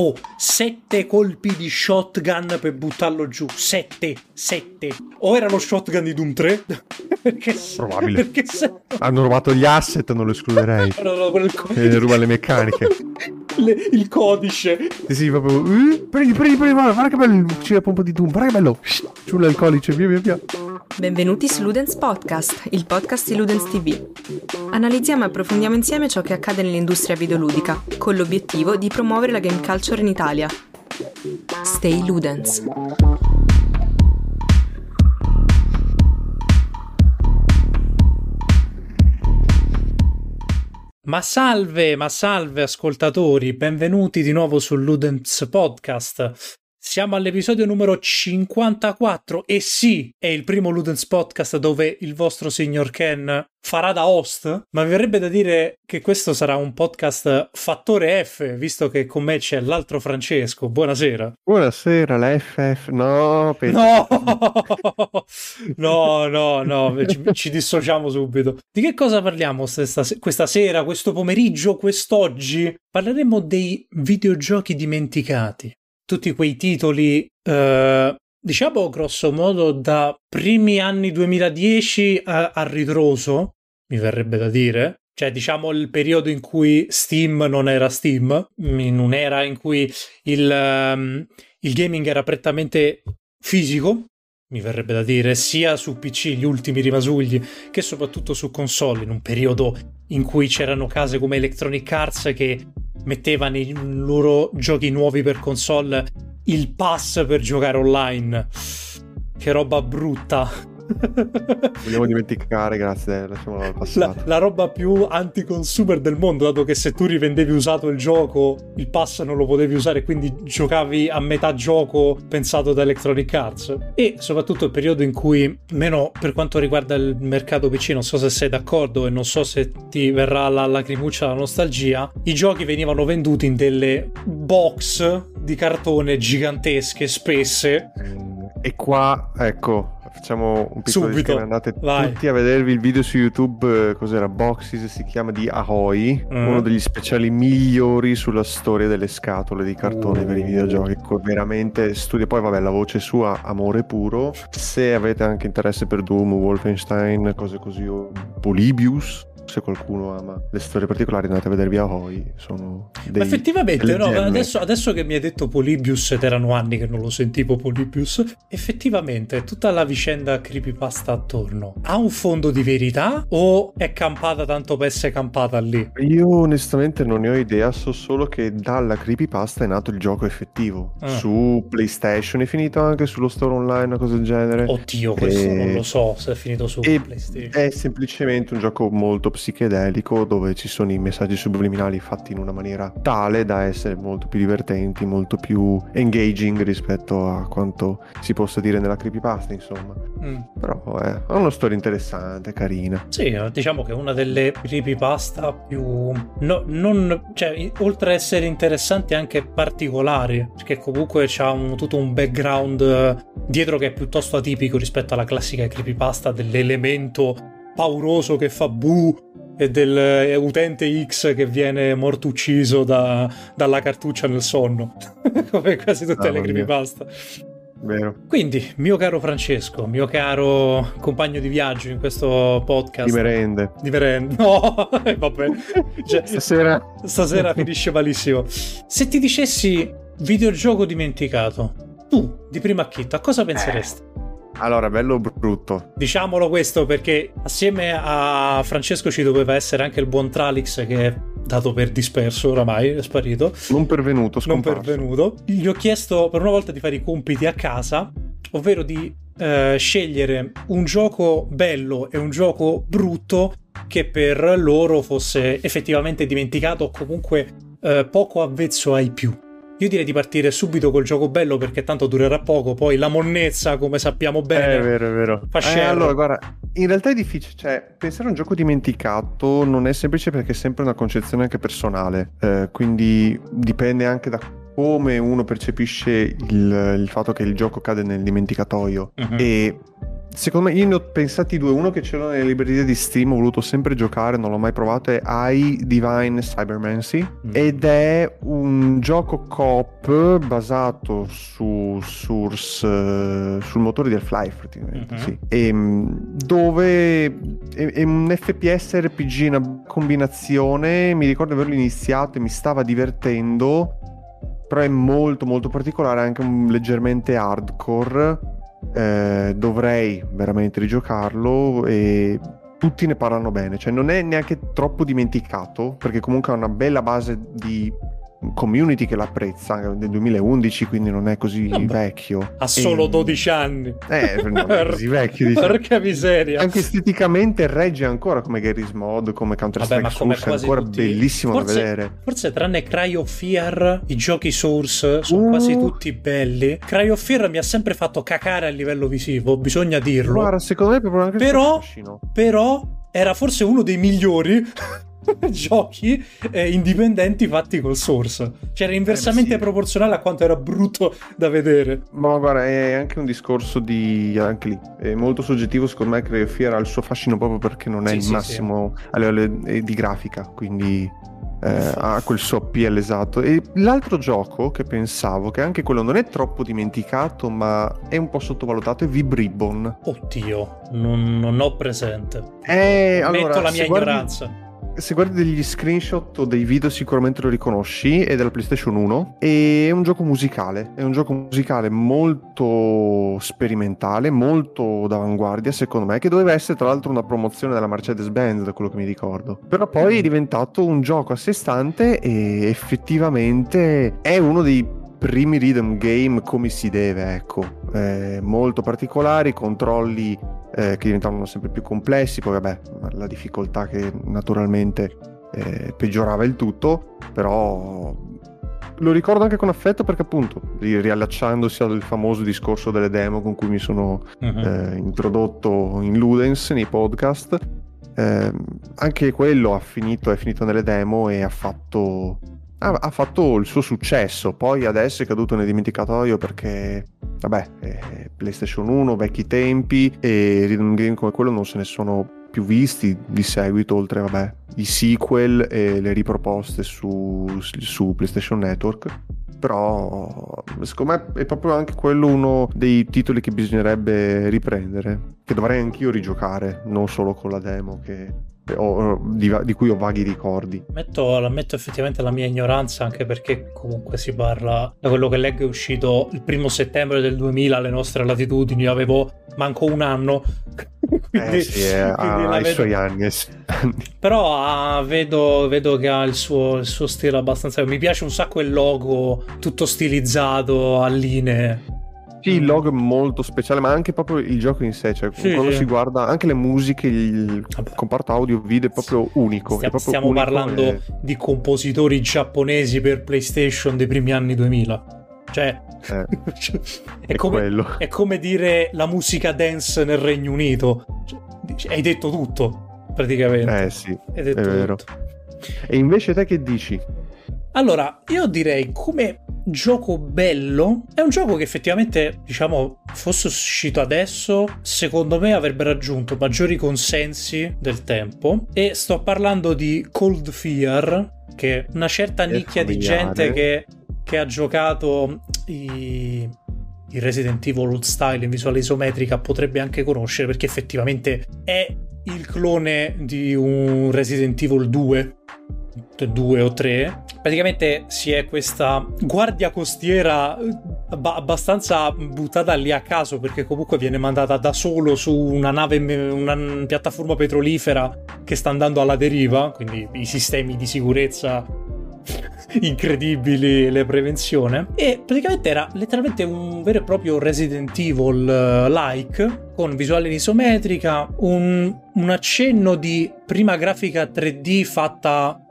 Oh, sette colpi di shotgun per buttarlo giù. Sette, sette. O era lo shotgun di Doom 3? perché, Probabile. Perché se... Hanno rubato gli asset, non lo escluderei. no, no, quel... E ruba le meccaniche. Le, il codice. Sì, sì, proprio. Uh, prendi, prendi, prendi, guarda che bello. Ci un po' di Doom, guarda che bello. Ciulla il codice, via, via, via. Benvenuti su Ludens Podcast, il podcast di Ludens TV. Analizziamo e approfondiamo insieme ciò che accade nell'industria videoludica, con l'obiettivo di promuovere la game culture in Italia. Stay Ludens. Ma salve, ma salve ascoltatori, benvenuti di nuovo sul Ludens Podcast. Siamo all'episodio numero 54 e sì, è il primo Ludens podcast dove il vostro signor Ken farà da host, ma mi verrebbe da dire che questo sarà un podcast fattore F, visto che con me c'è l'altro Francesco. Buonasera. Buonasera, la FF. No, per... no, no, no, no, ci, ci, dissociamo subito. Di che cosa parliamo questa, questa sera, questo pomeriggio, quest'oggi? Parleremo dei videogiochi dimenticati tutti quei titoli, eh, diciamo grosso modo da primi anni 2010 a, a ritroso, mi verrebbe da dire. Cioè, diciamo il periodo in cui Steam non era Steam, in un'era in cui il, um, il gaming era prettamente fisico, mi verrebbe da dire, sia su PC, gli ultimi rimasugli, che soprattutto su console, in un periodo in cui c'erano case come Electronic Arts che metteva nei loro giochi nuovi per console il pass per giocare online. Che roba brutta. Vogliamo dimenticare, grazie, lasciamolo al passato. La, la, roba più anti-consumer del mondo, dato che se tu rivendevi usato il gioco, il pass non lo potevi usare, quindi giocavi a metà gioco pensato da Electronic Arts. E soprattutto il periodo in cui, meno per quanto riguarda il mercato PC, non so se sei d'accordo e non so se ti verrà la lacrimuccia la nostalgia, i giochi venivano venduti in delle box di cartone gigantesche, spesse. E qua, ecco, facciamo un piccolo Subito. andate Vai. tutti a vedervi il video su YouTube, eh, cos'era Boxes, si chiama di Ahoy, mm. uno degli speciali migliori sulla storia delle scatole di cartone uh. per i videogiochi, veramente studia, poi vabbè la voce sua, amore puro, se avete anche interesse per Doom, Wolfenstein, cose così, o Polybius, se qualcuno ama le storie particolari andate a vedervi a Hoi sono dei, Ma effettivamente no, adesso, adesso, che mi hai detto Polybius ed erano anni che non lo sentivo Polybius effettivamente tutta la vicenda creepypasta attorno ha un fondo di verità o è campata tanto per essere campata lì? Io onestamente non ne ho idea so solo che dalla creepypasta è nato il gioco effettivo ah. su PlayStation è finito anche sullo store online o cose del genere oddio questo e... non lo so se è finito su PlayStation è semplicemente un gioco molto psichedelico dove ci sono i messaggi subliminali fatti in una maniera tale da essere molto più divertenti, molto più engaging rispetto a quanto si possa dire nella creepypasta, insomma. Mm. Però è una storia interessante, carina. Sì, diciamo che è una delle creepypasta più... No, non... cioè, oltre ad essere interessanti anche particolari, perché comunque c'ha un, tutto un background eh, dietro che è piuttosto atipico rispetto alla classica creepypasta dell'elemento pauroso che fa bu e dell'utente X che viene morto ucciso da, dalla cartuccia nel sonno, come quasi tutte ah, le creepypasta. Vero. Quindi, mio caro Francesco, mio caro compagno di viaggio in questo podcast. Di merende. Di merende. No, vabbè. Cioè, stasera. Stasera finisce malissimo. Se ti dicessi videogioco dimenticato, tu, di prima acchito, a cosa penseresti? Allora, bello o brutto? Diciamolo questo perché assieme a Francesco ci doveva essere anche il buon Tralix che è dato per disperso oramai, è sparito. Non pervenuto, scomparso. Non pervenuto. Gli ho chiesto per una volta di fare i compiti a casa, ovvero di eh, scegliere un gioco bello e un gioco brutto che per loro fosse effettivamente dimenticato o comunque eh, poco avvezzo ai più. Io direi di partire subito col gioco bello perché tanto durerà poco, poi la monnezza, come sappiamo bene, è vero, è vero. fa eh, allora, guarda, in realtà è difficile, cioè, pensare a un gioco dimenticato non è semplice perché è sempre una concezione anche personale, eh, quindi dipende anche da come uno percepisce il, il, fatto che il gioco cade nel dimenticatoio uh-huh. e secondo me io ne ho pensati due, uno che c'era nelle librerie di Steam, ho voluto sempre giocare, non l'ho mai provato, è I Divine Cybermancy mm. ed è un gioco coop basato su Source, sul motore di Half-Life praticamente, mm-hmm. sì. E, ehm, dove è, è un FPS RPG, una combinazione, mi ricordo di averlo iniziato e mi stava divertendo però è molto molto particolare, anche un, leggermente hardcore. Eh, dovrei veramente rigiocarlo e tutti ne parlano bene, cioè non è neanche troppo dimenticato perché comunque ha una bella base di community che l'apprezza nel 2011 quindi non è così Vabbè, vecchio. Ha solo e... 12 anni. Eh non è così vecchio diciamo. porca miseria. Anche esteticamente regge ancora come Garry's Mod come Counter Strike Source è ancora tutti... bellissimo forse, da vedere. forse tranne Cry of Fear i giochi Source sono uh. quasi tutti belli. Cry of Fear mi ha sempre fatto cacare a livello visivo bisogna dirlo. Guarda secondo me è proprio anche però, però era forse uno dei migliori giochi eh, indipendenti fatti col source. Cioè era inversamente eh, sì. proporzionale a quanto era brutto da vedere. Ma guarda, è anche un discorso di... anche lì, è molto soggettivo secondo me che Fear ha il suo fascino proprio perché non è sì, il sì, massimo a livello eh, di grafica, quindi... Eh, ha quel suo appeal esatto e l'altro gioco che pensavo che anche quello non è troppo dimenticato ma è un po' sottovalutato è Vibribon oddio non, non ho presente eh, allora, metto la mia ignoranza guardi se guardi degli screenshot o dei video sicuramente lo riconosci, è della PlayStation 1 e è un gioco musicale, è un gioco musicale molto sperimentale, molto d'avanguardia secondo me, che doveva essere tra l'altro una promozione della Mercedes-Benz da quello che mi ricordo. Però poi è diventato un gioco a sé stante e effettivamente è uno dei primi rhythm game come si deve, ecco, eh, molto particolari, controlli eh, che diventavano sempre più complessi, poi vabbè, la difficoltà che naturalmente eh, peggiorava il tutto, però lo ricordo anche con affetto perché appunto riallacciandosi al famoso discorso delle demo con cui mi sono uh-huh. introdotto in Ludens nei podcast eh, anche quello ha finito, è finito nelle demo e ha fatto ha, ha, fatto il suo successo, poi adesso è caduto nel dimenticatoio perché, vabbè, eh, PlayStation 1, vecchi tempi e rhythm game come quello non se ne sono più visti di seguito, oltre, vabbè, i sequel e le riproposte su, su PlayStation Network. Però secondo me è proprio anche quello uno dei titoli che bisognerebbe riprendere, che dovrei anch'io rigiocare, non solo con la demo che o, di, di, cui ho vaghi ricordi. Ammetto, ammetto effettivamente la mia ignoranza, anche perché comunque si parla, da quello che leggo, è uscito il primo settembre del 2000 alle nostre latitudini, avevo manco un anno. quindi, eh sì, è, ha i suoi anni. Però ah, vedo, vedo, che ha il suo, il suo stile abbastanza... Mi piace un sacco il logo, tutto stilizzato a linee. Sì, il logo è molto speciale, ma anche proprio il gioco in sé, cioè sì, quando sì. si guarda anche le musiche, il Vabbè. comparto audio video è proprio unico. Stiamo, proprio stiamo unico parlando e... di compositori giapponesi per PlayStation dei primi anni 2000. Cioè, eh, è, come, è, come, dire la musica dance nel Regno Unito. Cioè, hai detto tutto, praticamente. Eh sì, è vero. Tutto. E invece te che dici? Allora, io direi come gioco bello. È un gioco che effettivamente, diciamo, fosse uscito adesso, secondo me avrebbe raggiunto maggiori consensi del tempo. E sto parlando di Cold Fear, che è una certa nicchia di gente che, che ha giocato i, il Resident Evil Style in visuale isometrica potrebbe anche conoscere perché effettivamente è il clone di un Resident Evil 2 due o tre. Praticamente si è questa guardia costiera eh, abbastanza buttata lì a caso perché comunque viene mandata da solo su una nave, una piattaforma petrolifera che sta andando alla deriva, quindi i sistemi di sicurezza incredibili le prevenzione e praticamente era letteralmente un vero e proprio Resident Evil eh, like con visuale isometrica un, un accenno di prima grafica 3D fatta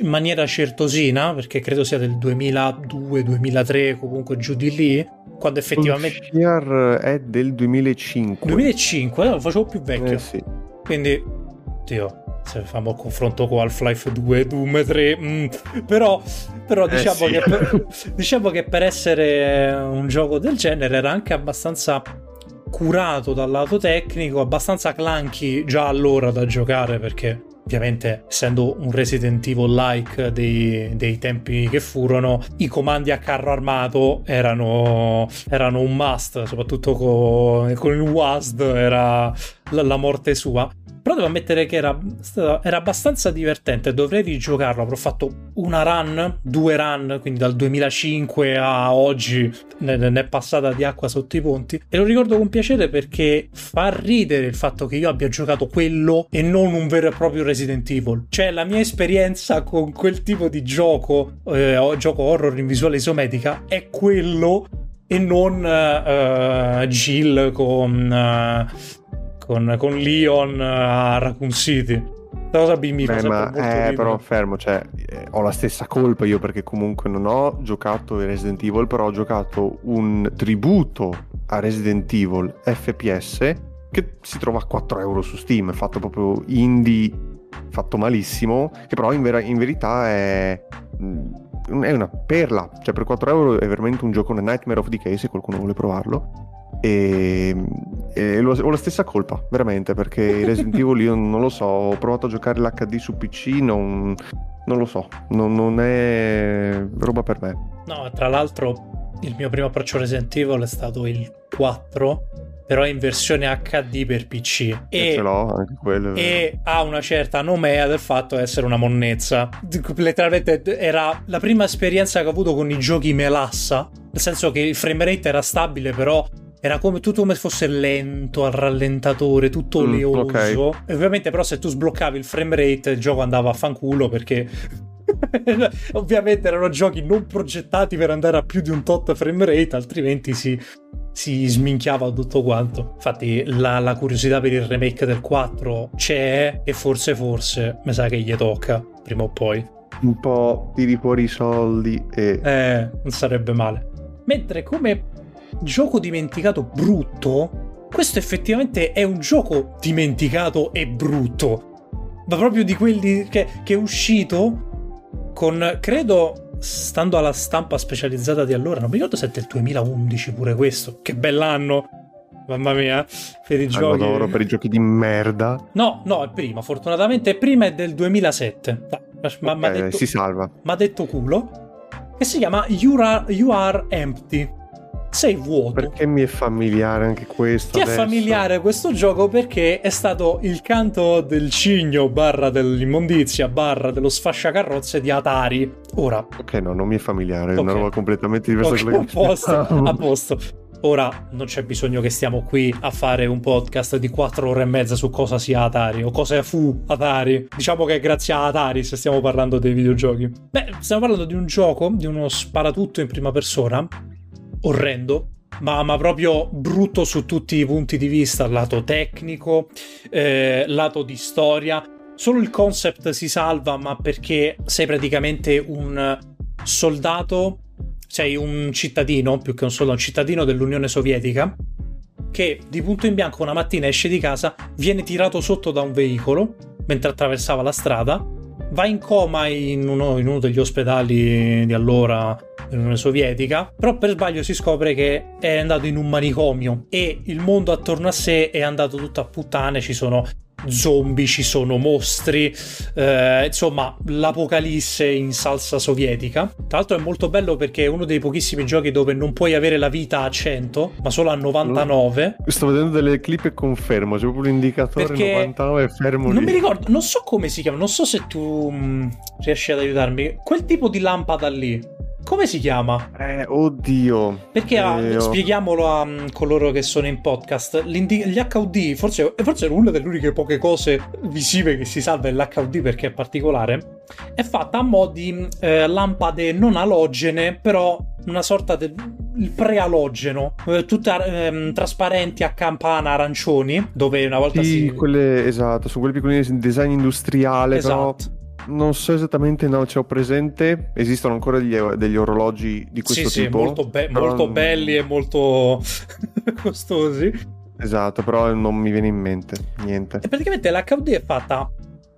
in maniera certosina, perché credo sia del 2002-2003, comunque giù di lì, quando effettivamente... Fear è del 2005. 2005, eh, lo facevo più vecchio. Eh sì. Quindi, Dio, se facciamo il confronto con Half-Life 2, Doom 3, mm, però, però eh diciamo, eh sì. che per, diciamo che per essere un gioco del genere era anche abbastanza curato dal lato tecnico, abbastanza clunky già allora da giocare perché ovviamente essendo un Resident Evil like dei, dei, tempi che furono, i comandi a carro armato erano, erano un must, soprattutto con, con il WASD era la, la morte sua. Però devo ammettere che era, era abbastanza divertente. Dovrei rigiocarlo. Avrò fatto una run, due run, quindi dal 2005 a oggi ne, ne, è passata di acqua sotto i ponti. E lo ricordo con piacere perché fa ridere il fatto che io abbia giocato quello e non un vero e proprio Resident Evil. Cioè, la mia esperienza con quel tipo di gioco, eh, gioco horror in visuale isometrica, è quello e non uh, Jill con uh, con, con Leon a Raccoon City. La cosa B mi fa Beh, ma, eh, però fermo, cioè, eh, ho la stessa colpa io perché comunque non ho giocato Resident Evil, però ho giocato un tributo a Resident Evil FPS che si trova a 4 euro su Steam, fatto proprio indie, fatto malissimo, che però in, vera- in verità è mm, è una perla, cioè per 4 euro è veramente un gioco Nightmare of Decay se qualcuno vuole provarlo e, e ho la stessa colpa, veramente, perché Resident Evil io non lo so, ho provato a giocare l'HD su PC, non, non lo so, non, non, è roba per me. No, tra l'altro il mio primo approccio Resident Evil è stato il 4, però in versione HD per PC. E, e ce l'ho, anche quello. E ha una certa nomea del fatto di essere una monnezza. Letteralmente era la prima esperienza che ho avuto con i giochi melassa, nel senso che il frame rate era stabile, però era come tutto come se fosse lento al rallentatore, tutto mm, leoso. Okay. E ovviamente, però, se tu sbloccavi il frame rate, il gioco andava a fanculo perché. ovviamente erano giochi non progettati per andare a più di un tot frame rate, altrimenti si, si sminchiava tutto quanto. Infatti, la, la, curiosità per il remake del 4 c'è, e forse, forse, mi sa che gli tocca prima o poi. Un po' tiri fuori i soldi e. Eh, non sarebbe male. Mentre come gioco dimenticato brutto, questo effettivamente è un gioco dimenticato e brutto. Ma proprio di quelli che, che è uscito con, credo, stando alla stampa specializzata di allora, non mi ricordo se è del 2011 pure questo. Che bell'anno! Mamma mia, per i giochi. d'oro per i giochi di merda. No, no, è prima. Fortunatamente prima è del 2007. Ma, okay, detto, si salva. Ma detto culo. Che si chiama You Are, you Are Empty sei vuoto. Perché mi è familiare anche questo? Ti adesso? è familiare questo gioco perché è stato il canto del cigno barra dell'immondizia barra dello sfasciacarrozze di Atari. Ora. Ok, no, non mi è familiare, okay. è una roba completamente diversa okay, da quella che a posto, a posto. Ora non c'è bisogno che stiamo qui a fare un podcast di 4 ore e mezza su cosa sia Atari o cosa fu Atari. Diciamo che è grazie a Atari se stiamo parlando dei videogiochi. Beh, stiamo parlando di un gioco, di uno sparatutto in prima persona orrendo, ma, ma, proprio brutto su tutti i punti di vista, lato tecnico, eh, lato di storia. Solo il concept si salva, ma perché sei praticamente un soldato, sei un cittadino, più che un soldato, un cittadino dell'Unione Sovietica, che di punto in bianco una mattina esce di casa, viene tirato sotto da un veicolo mentre attraversava la strada, va in coma in uno, in uno degli ospedali di allora dell'Unione Sovietica, però per sbaglio si scopre che è andato in un manicomio e il mondo attorno a sé è andato tutto a puttane, ci sono zombie, ci sono mostri, eh, insomma l'apocalisse in salsa sovietica. Tra l'altro è molto bello perché è uno dei pochissimi giochi dove non puoi avere la vita a 100, ma solo a 99. Sto vedendo delle clip e confermo, c'è proprio l'indicatore perché 99 fermo Non lì. mi ricordo, non so come si chiama, non so se tu mh, mm, riesci ad aiutarmi. Quel tipo di lampada lì, come si chiama? Eh, oddio. Perché ah, eh, spieghiamolo a um, coloro che sono in podcast. gli HUD, forse, forse è una delle uniche poche cose visive che si salva l'HUD perché è particolare. È fatta a mo' di eh, lampade non alogene, però una sorta di prealogeno, eh, tutte ehm, trasparenti a campana arancioni, dove una volta sì, si... quelle, esatto, su quel piccolino design industriale, esatto. però non so esattamente, no, ce l'ho presente. Esistono ancora degli, degli orologi di questo sì, tipo. Sì, molto, be- molto belli e molto costosi. Esatto, però non mi viene in mente niente. E praticamente l'HD è fatta.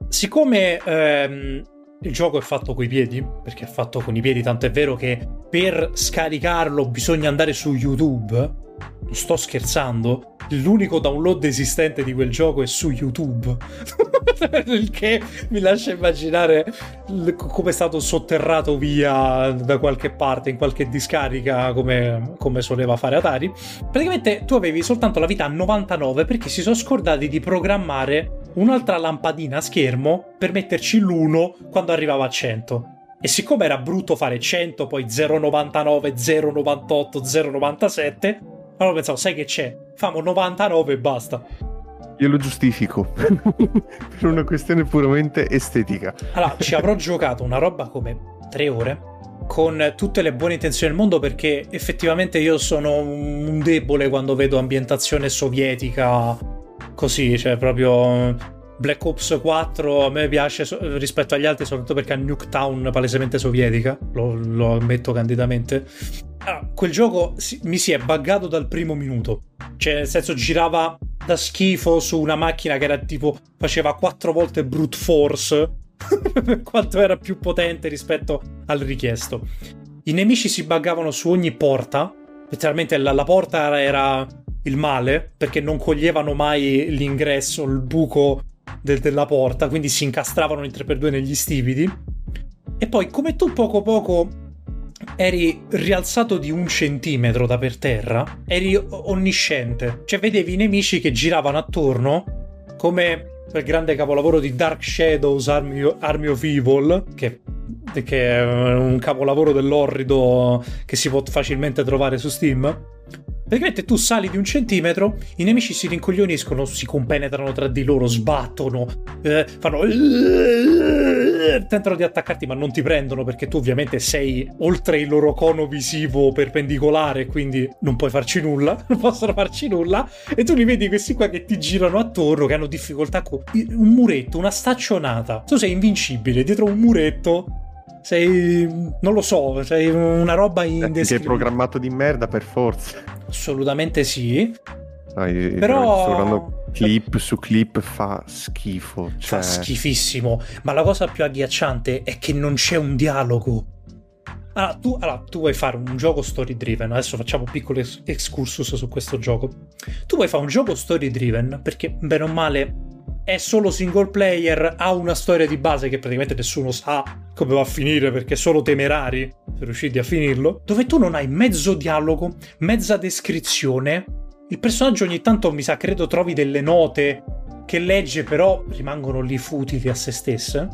Siccome ehm, il gioco è fatto coi piedi, perché è fatto con i piedi, tanto è vero che per scaricarlo bisogna andare su YouTube sto scherzando, l'unico download esistente di quel gioco è su YouTube. Il che mi lascia immaginare come è stato sotterrato via da qualche parte, in qualche discarica, come, come soleva fare Atari. Praticamente tu avevi soltanto la vita a 99 perché si sono scordati di programmare un'altra lampadina a schermo per metterci l'1 quando arrivava a 100. E siccome era brutto fare 100, poi 0,99, 0,98, 0,97, allora pensavo, sai che c'è? Famo 99 e basta. Io lo giustifico per una questione puramente estetica. Allora, ci avrò giocato una roba come 3 ore con tutte le buone intenzioni del mondo perché effettivamente io sono un debole quando vedo ambientazione sovietica così, cioè proprio Black Ops 4 a me piace rispetto agli altri soprattutto perché ha Nuketown palesemente sovietica, lo, lo ammetto candidamente. Allora, quel gioco si, mi si è buggato dal primo minuto, cioè nel senso girava da schifo su una macchina che era tipo faceva quattro volte brute force per quanto era più potente rispetto al richiesto. I nemici si buggavano su ogni porta, letteralmente la, la porta era il male perché non coglievano mai l'ingresso, il buco del, della porta, quindi si incastravano in 3x2 negli stipiti. E poi, come tu poco poco eri rialzato di un centimetro da per terra, eri onnisciente. Cioè, vedevi i nemici che giravano attorno come quel grande capolavoro di Dark Shadows Army, Army of Evil, che, che, è un capolavoro dell'orrido che si può facilmente trovare su Steam. Praticamente tu sali di un centimetro, i nemici si rincoglioniscono, si compenetrano tra di loro, sbattono, eh, fanno. tentano di attaccarti, ma non ti prendono perché tu ovviamente sei oltre il loro cono visivo perpendicolare, quindi non puoi farci nulla, non possono farci nulla. E tu li vedi questi qua che ti girano attorno, che hanno difficoltà con un muretto, una staccionata. Tu sei invincibile dietro un muretto sei non lo so, sei una roba indescrivibile. Sei programmato di merda per forza. Assolutamente sì. Dai, però clip su clip fa schifo. Cioè... Fa schifissimo. Ma la cosa più agghiacciante è che non c'è un dialogo. Allora tu, allora, tu, vuoi fare un gioco story driven. Adesso facciamo un piccolo excursus su questo gioco. Tu vuoi fare un gioco story driven perché, bene o male, è solo single player, ha una storia di base che praticamente nessuno sa come va a finire perché solo temerari sono riusciti a finirlo, dove tu non hai mezzo dialogo, mezza descrizione. Il personaggio ogni tanto mi sa credo trovi delle note che legge però rimangono lì futili a se stesse,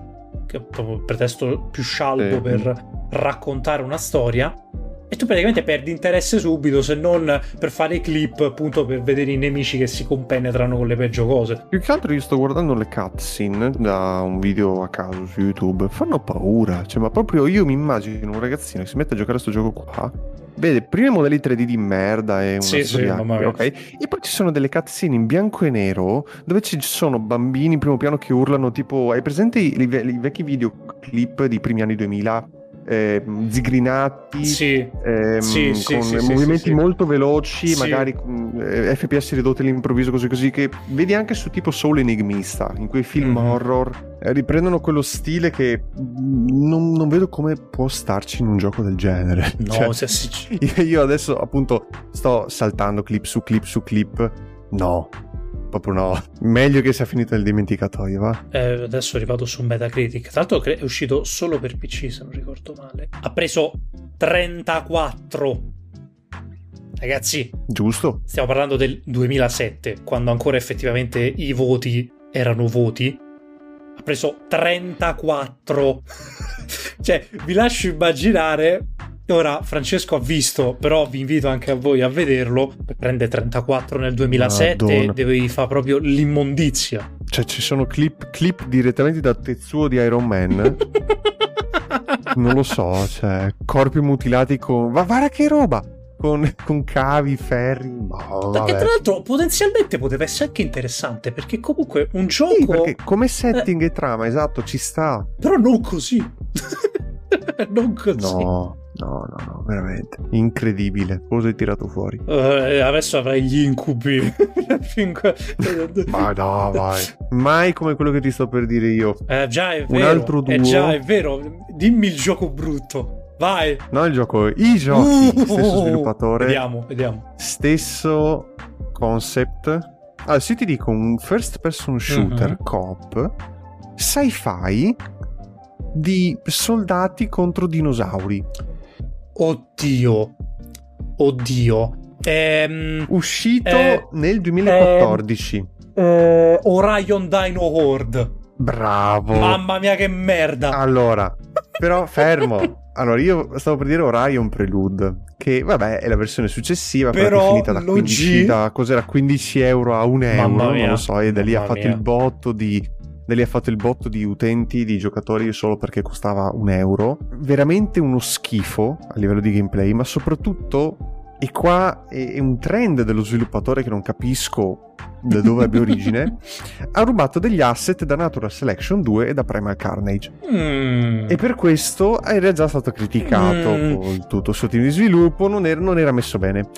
che è proprio il pretesto più scialbo eh. per raccontare una storia e tu praticamente perdi interesse subito se non per fare i clip appunto per vedere i nemici che si compenetrano con le peggio cose. Più che altro io sto guardando le cutscene da un video a caso su youtube. Fanno paura cioè ma proprio io mi immagino un ragazzino che si mette a giocare a questo gioco qua vede prima i modelli 3D di merda e una sì, sì, ok? E poi ci sono delle cutscene in bianco e nero dove ci sono bambini in primo piano che urlano tipo hai presente i, i, i vecchi videoclip di primi anni 2000 eh, zigrinati, sì. Ehm, sì, con sì, movimenti molto veloci, magari eh, FPS ridotti all'improvviso, così così, che vedi anche su tipo Soul Enigmista, in quei film mm-hmm. horror, eh, riprendono quello stile che non, non, vedo come può starci in un gioco del genere. No, cioè, sì. io adesso appunto sto saltando clip su clip su clip. No, proprio no. Meglio che sia finito nel dimenticatoio, va? Eh, adesso è arrivato su Metacritic. Tra l'altro è uscito solo per PC, se non ricordo male. Ha preso 34. Ragazzi, giusto? Stiamo parlando del 2007, quando ancora effettivamente i voti erano voti. Ha preso 34. cioè, vi lascio immaginare Ora Francesco ha visto, però vi invito anche a voi a vederlo. Prende 34 nel 2007 Madonna. e devi fare proprio l'immondizia. Cioè, ci sono clip, clip direttamente da Tetsuo di Iron Man. non lo so, cioè, corpi mutilati con. Ma guarda che roba! Con, con, cavi, ferri. No, perché tra l'altro potenzialmente poteva essere anche interessante perché comunque un gioco. Sì, perché come setting eh... e trama, esatto, ci sta. Però non così. non così. No. No, no, no, veramente. Incredibile. Cosa hai tirato fuori? Uh, adesso avrai gli incubi. Ma no, vai. Mai come quello che ti sto per dire io. Eh, già è vero. Un altro duo. Eh, già è vero. Dimmi il gioco brutto. Vai. No, il gioco, i giochi, uh, stesso sviluppatore. Vediamo, vediamo. Stesso concept. Allora, se ti dico un first person shooter uh-huh. coop sci-fi di soldati contro dinosauri. Oddio. Oddio. Ehm, Uscito eh, nel 2014. Eh, Orion Dino Horde. Bravo. Mamma mia che merda. Allora, però fermo. Allora, io stavo per dire Orion Prelude, che vabbè è la versione successiva, però, però è finita da 15, da, cos'era, 15 euro a 1 euro, non lo so, e da lì ha fatto mia. il botto di da lì ha fatto il botto di utenti, di giocatori solo perché costava un euro. Veramente uno schifo a livello di gameplay, ma soprattutto e qua è un trend dello sviluppatore che non capisco da dove abbia origine, ha rubato degli asset da Natural Selection 2 e da Primal Carnage. Mm. E per questo era già stato criticato mm. con tutto il suo team di sviluppo, non era, non era messo bene.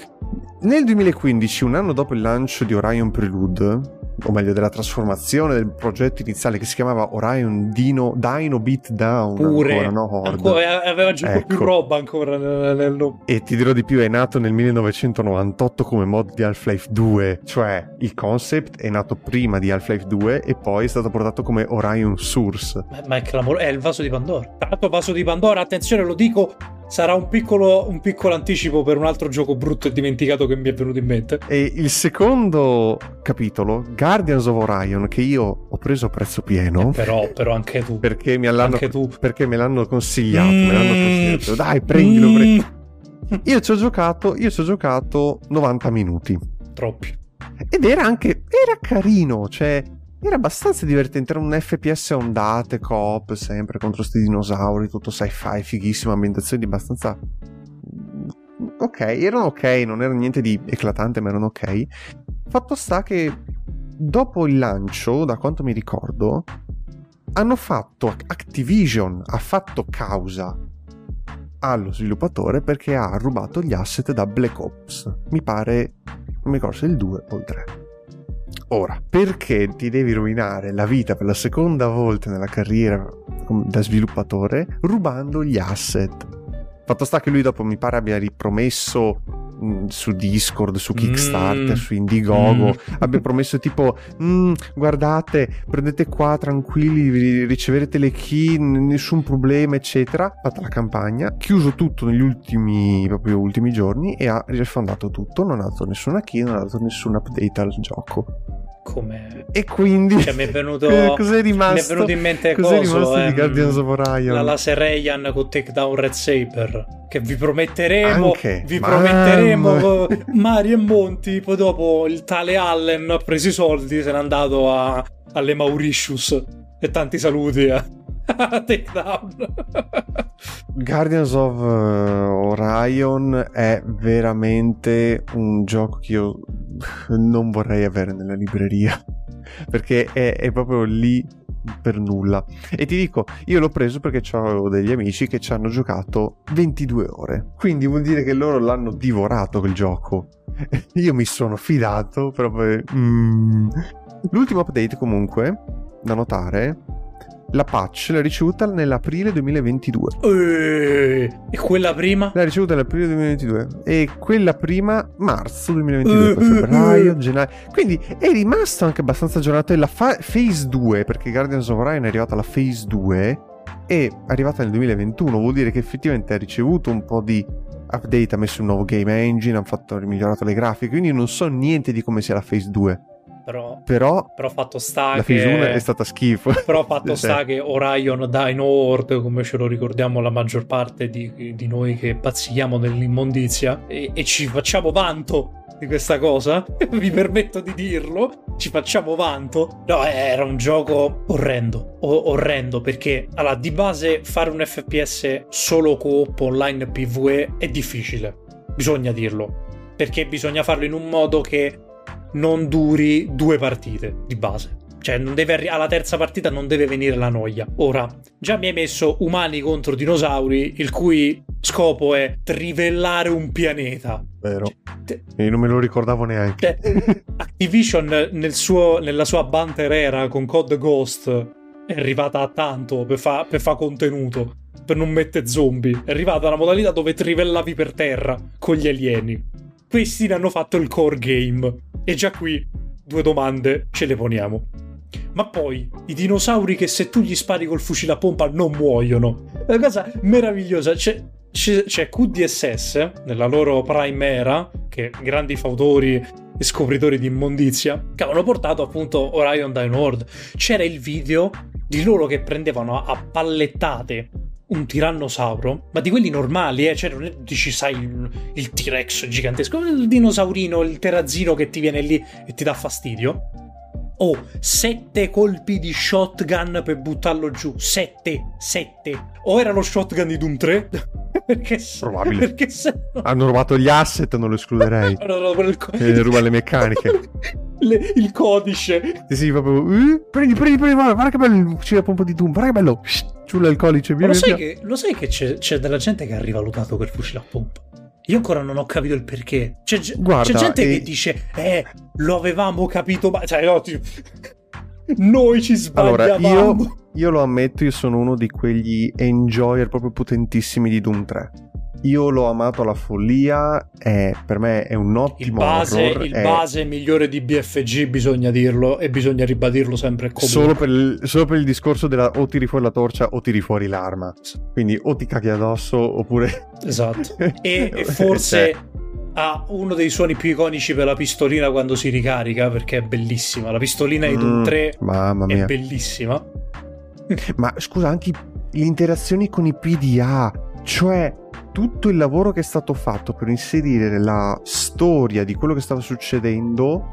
Nel 2015, un anno dopo il lancio di Orion Prelude, o meglio della trasformazione del progetto iniziale che si chiamava Orion Dino, Dino Beat Down pure ancora, no? ancora, aveva già ecco. più roba ancora nel, nel... e ti dirò di più è nato nel 1998 come mod di Half-Life 2 cioè il concept è nato prima di Half-Life 2 e poi è stato portato come Orion Source ma, ma è clamoroso è il vaso di Pandora l'altro vaso di Pandora attenzione lo dico sarà un piccolo, un piccolo, anticipo per un altro gioco brutto e dimenticato che mi è venuto in mente. E il secondo capitolo, Guardians of Orion, che io ho preso a prezzo pieno. Eh, però, però, anche tu. Perché, mi anche tu. perché me l'hanno consigliato. Mm. Me l'hanno consigliato. Dai, prendilo. Mm. Prendi. Io ci ho giocato, io ci ho giocato 90 minuti. Troppi. Ed era anche, era carino, cioè era abbastanza divertente, era un FPS ondate, coop, sempre contro questi dinosauri, tutto sci-fi, fighissimo, ambientazioni abbastanza... Ok, erano ok, non era niente di eclatante, ma erano ok. Fatto sta che dopo il lancio, da quanto mi ricordo, hanno fatto Activision ha fatto causa allo sviluppatore perché ha rubato gli asset da Black Ops. Mi pare, non mi ricordo se il 2 o il 3. Ora, perché ti devi rovinare la vita per la seconda volta nella carriera da sviluppatore rubando gli asset? Fatto sta che lui dopo mi pare abbia ripromesso su Discord, su Kickstarter, mm. su Indiegogo, mm. abbia promesso tipo mm, guardate, prendete qua tranquilli, riceverete le key, nessun problema, eccetera. Fatta la campagna, chiuso tutto negli ultimi, proprio ultimi giorni e ha rifondato tutto, non ha dato nessuna key, non ha dato nessun update al gioco come e quindi cioè, mi è venuto cos'è rimasto mi è venuto in mente cos'è coso, rimasto ehm, di Guardians of Orion la laser Rayan con Takedown Red Saber che vi prometteremo Anche, vi man. prometteremo Mario e Monti poi dopo il tale Allen ha preso i soldi se n'è andato a, alle Mauritius e tanti saluti eh. Takedown Guardians of uh, Orion è veramente un gioco che io non vorrei avere nella libreria perché è, è proprio lì per nulla. E ti dico, io l'ho preso perché ho degli amici che ci hanno giocato 22 ore. Quindi vuol dire che loro l'hanno divorato quel gioco. io mi sono fidato proprio. Mm. L'ultimo update, comunque, da notare, la patch l'ha ricevuta nell'aprile 2022. E, e quella prima? L'ha ricevuta nell'aprile 2022. E quella prima marzo 2022. Poi febbraio, gennaio. Quindi è rimasto anche abbastanza aggiornato. E la fa- Phase 2, perché Guardians of Orion è arrivata alla Phase 2, è arrivata nel 2021. Vuol dire che effettivamente ha ricevuto un po' di update, ha messo un nuovo game engine, ha fatto, migliorato le grafiche. Quindi non so niente di come sia la Phase 2. Però, però, però fatto sta la che... La è stata schifo. Però fatto sta che Orion Dino Horde, come ce lo ricordiamo la maggior parte di, di noi che pazzichiamo nell'immondizia, e, e ci facciamo vanto di questa cosa, vi permetto di dirlo, ci facciamo vanto. No, era un gioco orrendo, o- orrendo perché allora, di base fare un FPS solo coop online PvE è difficile, bisogna dirlo, perché bisogna farlo in un modo che non duri due partite di base. Cioè, arri- alla terza partita non deve venire la noia. Ora, già mi hai messo umani contro dinosauri, il cui scopo è trivellare un pianeta. Vero. Cioè, e non me lo ricordavo neanche. Cioè, Activision nel suo, nella sua banter era con Code Ghost è arrivata a tanto per fare fa contenuto. per non mettere zombie. È arrivata la modalità dove trivellavi per terra con gli alieni. Questi ne hanno fatto il core game. E già qui due domande ce le poniamo. Ma poi i dinosauri che se tu gli spari col fucile a pompa non muoiono. È una cosa meravigliosa. C'è, c'è, c'è QDSS nella loro prime era, che grandi fautori e scopritori di immondizia, che avevano portato appunto Orion Dino World. C'era il video di loro che prendevano a pallettate un tirannosauro, ma di quelli normali, eh? Cioè, non è, dici, sai, il, il T-Rex gigantesco, il dinosaurino, il terrazzino che ti viene lì e ti dà fastidio. Oh, sette colpi di shotgun per buttarlo giù. Sette, sette. O era lo shotgun di Doom 3? perché Probabile. Perché se no... Hanno rubato gli asset, non lo escluderei. no, no, il co- e ruba le meccaniche. le, il codice. Sì, sì, proprio. Uh, prendi, prendi, prendi, guarda, guarda che bello. C'è la pompa di Doom, guarda che bello. Ciulla il codice. Via, lo, sai. Che, lo sai che c'è, c'è della gente che ha rivalutato quel fucile a pompa? Io ancora non ho capito il perché. C'è, Guarda, c'è gente e... che dice, eh, lo avevamo capito, ma... Cioè, no, tipo... Noi ci sbagliavamo. Allora, io, io lo ammetto, io sono uno di quegli enjoyer proprio potentissimi di Doom 3 io l'ho amato alla follia, è, per me è un ottimo il base, horror, il è... base migliore di BFG, bisogna dirlo e bisogna ribadirlo sempre. Solo per, il, solo per il discorso della o tiri fuori la torcia o tiri fuori l'arma. Quindi o ti caghi addosso oppure... Esatto. e, e forse... ha uno dei suoni più iconici per la pistolina quando si ricarica perché è bellissima. La pistolina di Doom 3 mm, è bellissima. Ma scusa, anche le interazioni con i PDA, cioè tutto il lavoro che è stato fatto per inserire la storia di quello che stava succedendo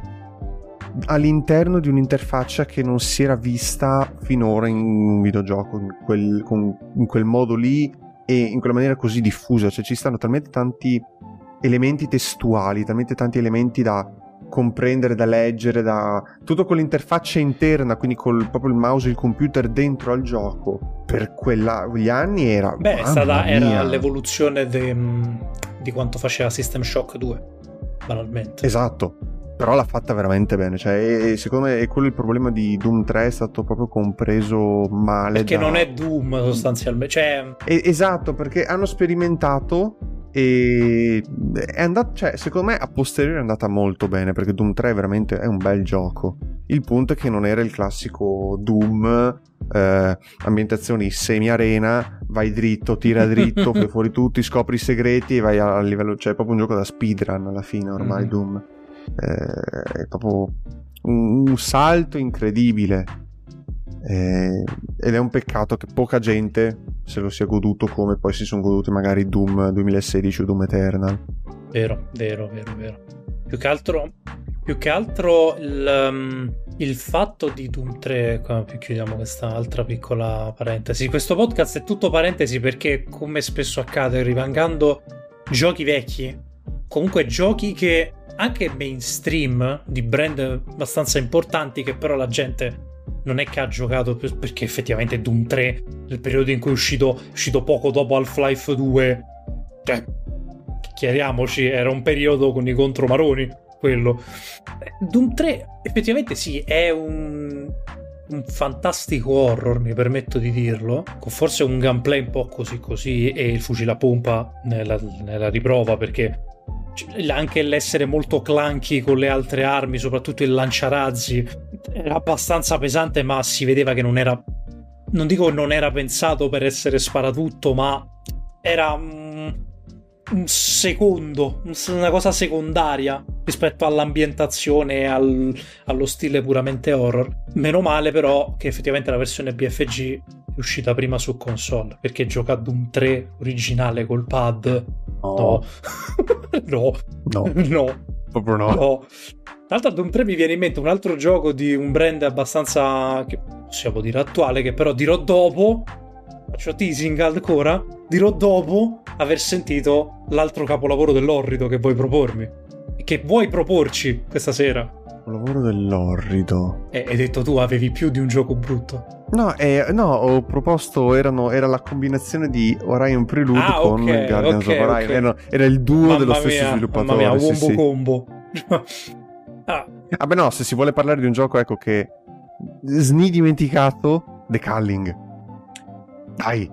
all'interno di un'interfaccia che non si era vista finora in un videogioco in quel, con, in quel modo lì e in quella maniera così diffusa, cioè ci stanno talmente tanti elementi testuali, talmente tanti elementi da comprendere, da leggere, da tutto con l'interfaccia interna, quindi col proprio il mouse e il computer dentro al gioco. Per quegli anni era. Beh, è stata, era l'evoluzione de, di quanto faceva System Shock 2, banalmente. Esatto. Però l'ha fatta veramente bene. Cioè, e, secondo me è quello il problema di Doom 3 è stato proprio compreso male. Perché da... non è Doom sostanzialmente. Cioè... esatto, perché hanno sperimentato e è andato, cioè, secondo me a posteriori è andata molto bene perché Doom 3 veramente è un bel gioco. Il punto è che non era il classico Doom, eh, ambientazioni semi-arena, vai dritto, tira dritto, fai fuori tutti, scopri i segreti e vai a livello, cioè è proprio un gioco da speedrun alla fine ormai mm. Doom. Eh, è proprio un, un salto incredibile eh, ed è un peccato che poca gente se lo sia goduto come poi si sono goduti magari Doom 2016 o Doom Eternal. Vero, vero, vero, vero. Più che altro, più che altro il, um, il fatto di Doom 3, chiudiamo questa altra piccola parentesi. Questo podcast è tutto parentesi perché, come spesso accade, rivangando giochi vecchi, comunque giochi che anche mainstream di brand abbastanza importanti che però la gente non è che ha giocato perché effettivamente Doom 3 nel periodo in cui è uscito, è uscito poco dopo Half-Life 2 cioè chiariamoci era un periodo con i contromaroni quello. Doom 3 effettivamente sì è un un fantastico horror, mi permetto di dirlo, con forse un gameplay un po' così così e il fucile a pompa nella, nella riprova perché anche l'essere molto clunky con le altre armi, soprattutto il lanciarazzi, era abbastanza pesante, ma si vedeva che non era. Non dico non era pensato per essere sparatutto, ma era un, un secondo, una cosa secondaria rispetto all'ambientazione e al, allo stile puramente horror. Meno male, però, che effettivamente la versione BFG è uscita prima su console perché gioca Doom 3 originale col pad. No, no, no, no, proprio no. no. Tra l'altro, a Doom 3 mi viene in mente un altro gioco di un brand abbastanza, che possiamo dire attuale, che però dirò dopo. Faccio teasing ancora. Dirò dopo aver sentito l'altro capolavoro dell'orrido che vuoi propormi. Che vuoi proporci questa sera. Lavoro dell'orrido. E hai detto tu avevi più di un gioco brutto. No, eh, no ho proposto, erano, era la combinazione di Orion Prelude ah, con okay, Guardians okay, of Orion. Okay. Era, era, il duo mamma dello stesso mia, sviluppatore. Mamma mia, wombo sì, combo. ah. ah beh no, se si vuole parlare di un gioco, ecco che... Sni dimenticato, The Culling. Dai.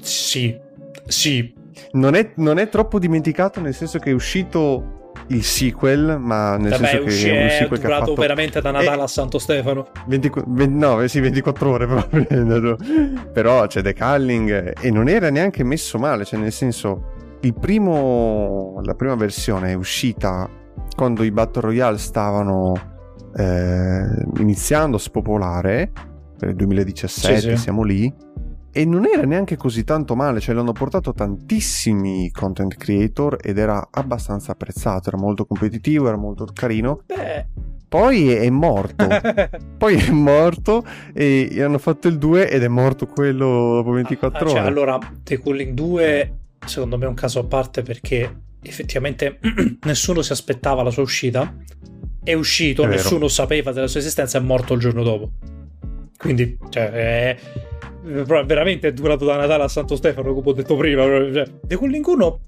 Sì, sì. Non è, non è troppo dimenticato nel senso che è uscito il sequel, ma nel Vabbè, senso che è un sequel durato fatto... veramente da Natale e... a Santo Stefano. 20, 20, no, sì, 24 ore proprio. Però c'è The Culling e non era neanche messo male, cioè nel senso il primo, la prima versione è uscita quando i Battle Royale stavano eh, iniziando a spopolare, per il 2017 sì, sì. siamo lì, e non era neanche così tanto male, cioè l'hanno portato tantissimi content creator ed era abbastanza apprezzato, era molto competitivo, era molto carino. Beh. Poi è morto, poi è morto e hanno fatto il 2 ed è morto quello dopo 24 ah, cioè, ore. Allora, The Cooling 2 secondo me è un caso a parte perché effettivamente nessuno si aspettava la sua uscita, è uscito, è nessuno sapeva della sua esistenza, è morto il giorno dopo. Quindi, cioè, è veramente è durato da Natale a Santo Stefano, come ho detto prima. Cioè, The Cooling 1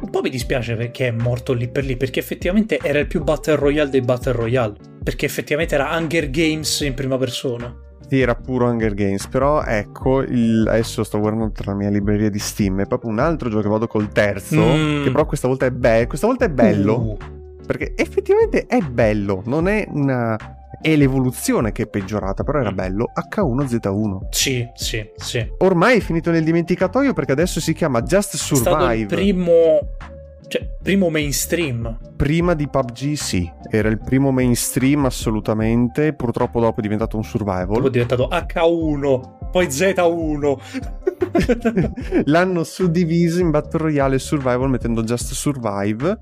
un po' mi dispiace perché è morto lì per lì, perché effettivamente era il più Battle Royale dei Battle Royale, perché effettivamente era Hunger Games in prima persona. Sì, era puro Hunger Games, però ecco, il... adesso sto guardando tra la mia libreria di Steam, è proprio un altro gioco che vado col terzo, mm. che però questa volta è, be- questa volta è bello, uh. perché effettivamente è bello, non è una è l'evoluzione che è peggiorata, però era bello. H1Z1. Sì, sì, sì. Ormai è finito nel dimenticatoio perché adesso si chiama Just Survive. È stato il primo cioè, primo mainstream. Prima di PUBG sì, era il primo mainstream assolutamente, purtroppo dopo è diventato un survival. Dopo è diventato H1, poi Z1. L'hanno suddiviso in Battle Royale e Survival mettendo Just Survive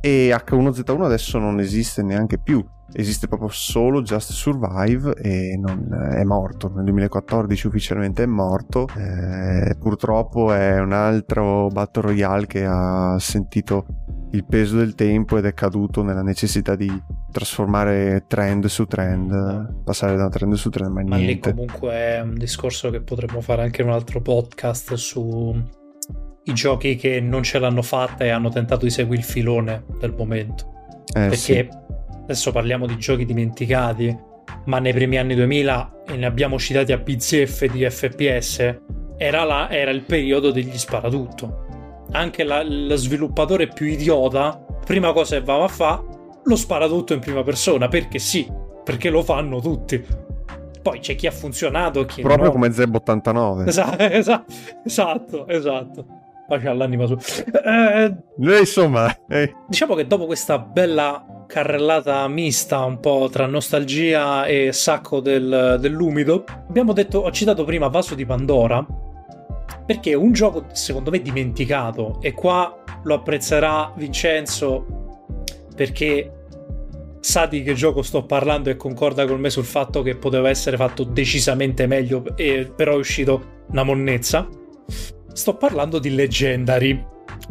e H1Z1 adesso non esiste neanche più esiste proprio solo Just Survive e non, è morto. Nel 2014 ufficialmente è morto. Eh, purtroppo è un altro Battle Royale che ha sentito il peso del tempo ed è caduto nella necessità di trasformare trend su trend passare da trend su trend ma, ma niente. lì comunque è un discorso che potremmo fare anche in un altro podcast su i giochi che non ce l'hanno fatta e hanno tentato di seguire il filone del momento. Eh, perché sì adesso parliamo di giochi dimenticati, ma nei primi anni 2000, e ne abbiamo citati a bizzeffe di FPS, era, là, era il periodo degli sparatutto. Anche la, lo sviluppatore più idiota, prima cosa che va a fare, lo sparatutto in prima persona, perché sì, perché lo fanno tutti. Poi c'è chi ha funzionato, chi Proprio no. come Zeb 89. Esatto, esatto, esatto. esatto. Pace all'anima su. Eh, eh, insomma, eh. diciamo che dopo questa bella carrellata mista, un po' tra nostalgia e sacco del, dell'umido, abbiamo detto, ho citato prima Vaso di Pandora, perché è un gioco secondo me dimenticato, e qua lo apprezzerà Vincenzo, perché sa di che gioco sto parlando e concorda con me sul fatto che poteva essere fatto decisamente meglio, e però è uscito una monnezza. Sto parlando di Legendary.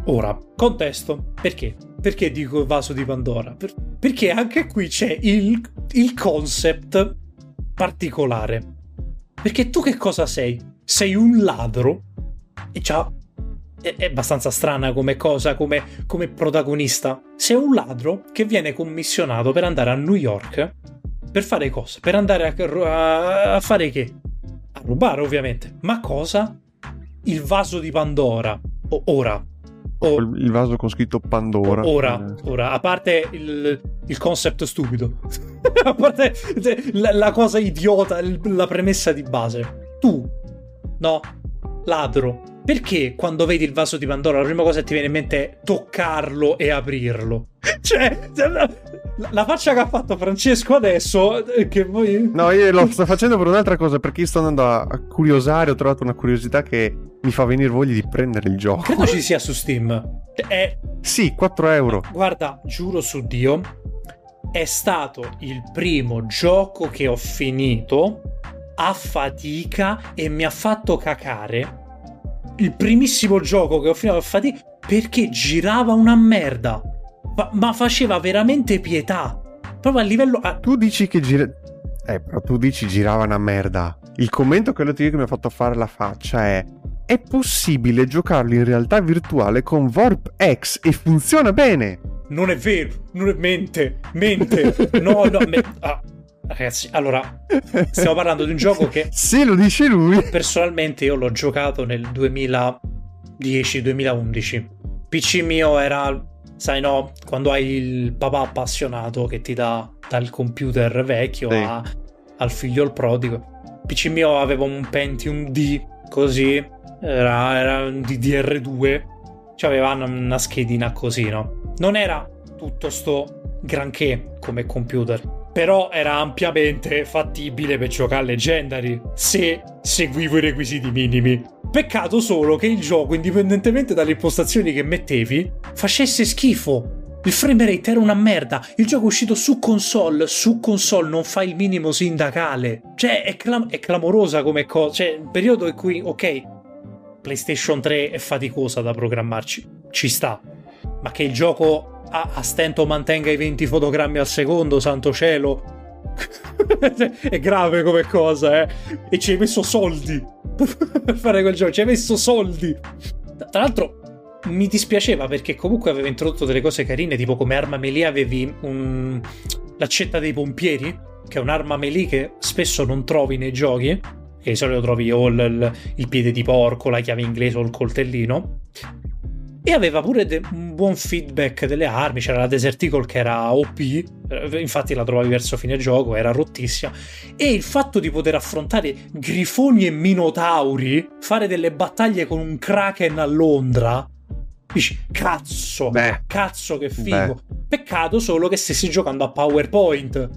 Ora, contesto, perché? Perché dico vaso di Pandora? Per- perché anche qui c'è il, il concept particolare. Perché tu che cosa sei? Sei un ladro e già è, abbastanza strana come cosa, come, come, protagonista. Sei un ladro che viene commissionato per andare a New York per fare cosa? Per andare a, a fare che? A rubare ovviamente. Ma cosa? Il vaso di Pandora. O, ora. O, il vaso con scritto Pandora. Ora, eh. ora, a parte il, il concept stupido, a parte la, la, cosa idiota, la premessa di base. Tu, no, ladro, perché quando vedi il vaso di Pandora la prima cosa che ti viene in mente è toccarlo e aprirlo? Cioè, la faccia che ha fatto Francesco adesso, eh, che voi... No, io lo sto facendo per un'altra cosa, perché sto andando a curiosare, ho trovato una curiosità che mi fa venire voglia di prendere il gioco. Credo ci sia su Steam. È... Sì, 4 euro. Guarda, giuro su Dio, è stato il primo gioco che ho finito a fatica e mi ha fatto cacare. Il primissimo gioco che ho finito a fatica perché girava una merda ma, ma faceva veramente pietà. Proprio a livello. Ah. Tu dici che gira. Eh, però tu dici girava una merda. Il commento che ho letto io che mi ha fatto fare la faccia è. È possibile giocarlo in realtà virtuale con Warp X e funziona bene. Non è vero, non è mente, mente. No, no, me... ah. Ragazzi, allora, stiamo parlando di un gioco che... Se lo dice lui. Personalmente io l'ho giocato nel 2010-2011. PC mio era, sai no, quando hai il papà appassionato che ti dà dal computer vecchio sì. a, al figlio il prodigo. PC mio aveva un Pentium D, così, era, era un DDR2, cioè aveva una schedina così, no? Non era tutto sto granché come computer però era ampiamente fattibile per giocare a Legendary se seguivo i requisiti minimi. Peccato solo che il gioco, indipendentemente dalle impostazioni che mettevi, facesse schifo. Il frame rate era una merda. Il gioco è uscito su console. Su console non fa il minimo sindacale. Cioè, è, clam- è clamorosa come cosa. Cioè, un periodo in cui, ok, PlayStation 3 è faticosa da programmarci. Ci sta. Ma che il gioco a, a stento mantenga i 20 fotogrammi al secondo, santo cielo. è grave come cosa, eh. E ci hai messo soldi per fare quel gioco. Ci hai messo soldi. Tra l'altro, mi dispiaceva perché comunque aveva introdotto delle cose carine, tipo come arma melee avevi un... l'accetta dei pompieri, che è un'arma melee che spesso non trovi nei giochi. Che di solito trovi o il, il piede di porco, la chiave inglese o il coltellino e aveva pure de- un buon feedback delle armi, c'era la Desert Eagle che era OP, eh, infatti la trovavi verso fine gioco, era rottissima, e il fatto di poter affrontare grifoni e minotauri, fare delle battaglie con un kraken a Londra, dici cazzo, Beh. cazzo che figo. Beh. Peccato solo che stessi giocando a PowerPoint.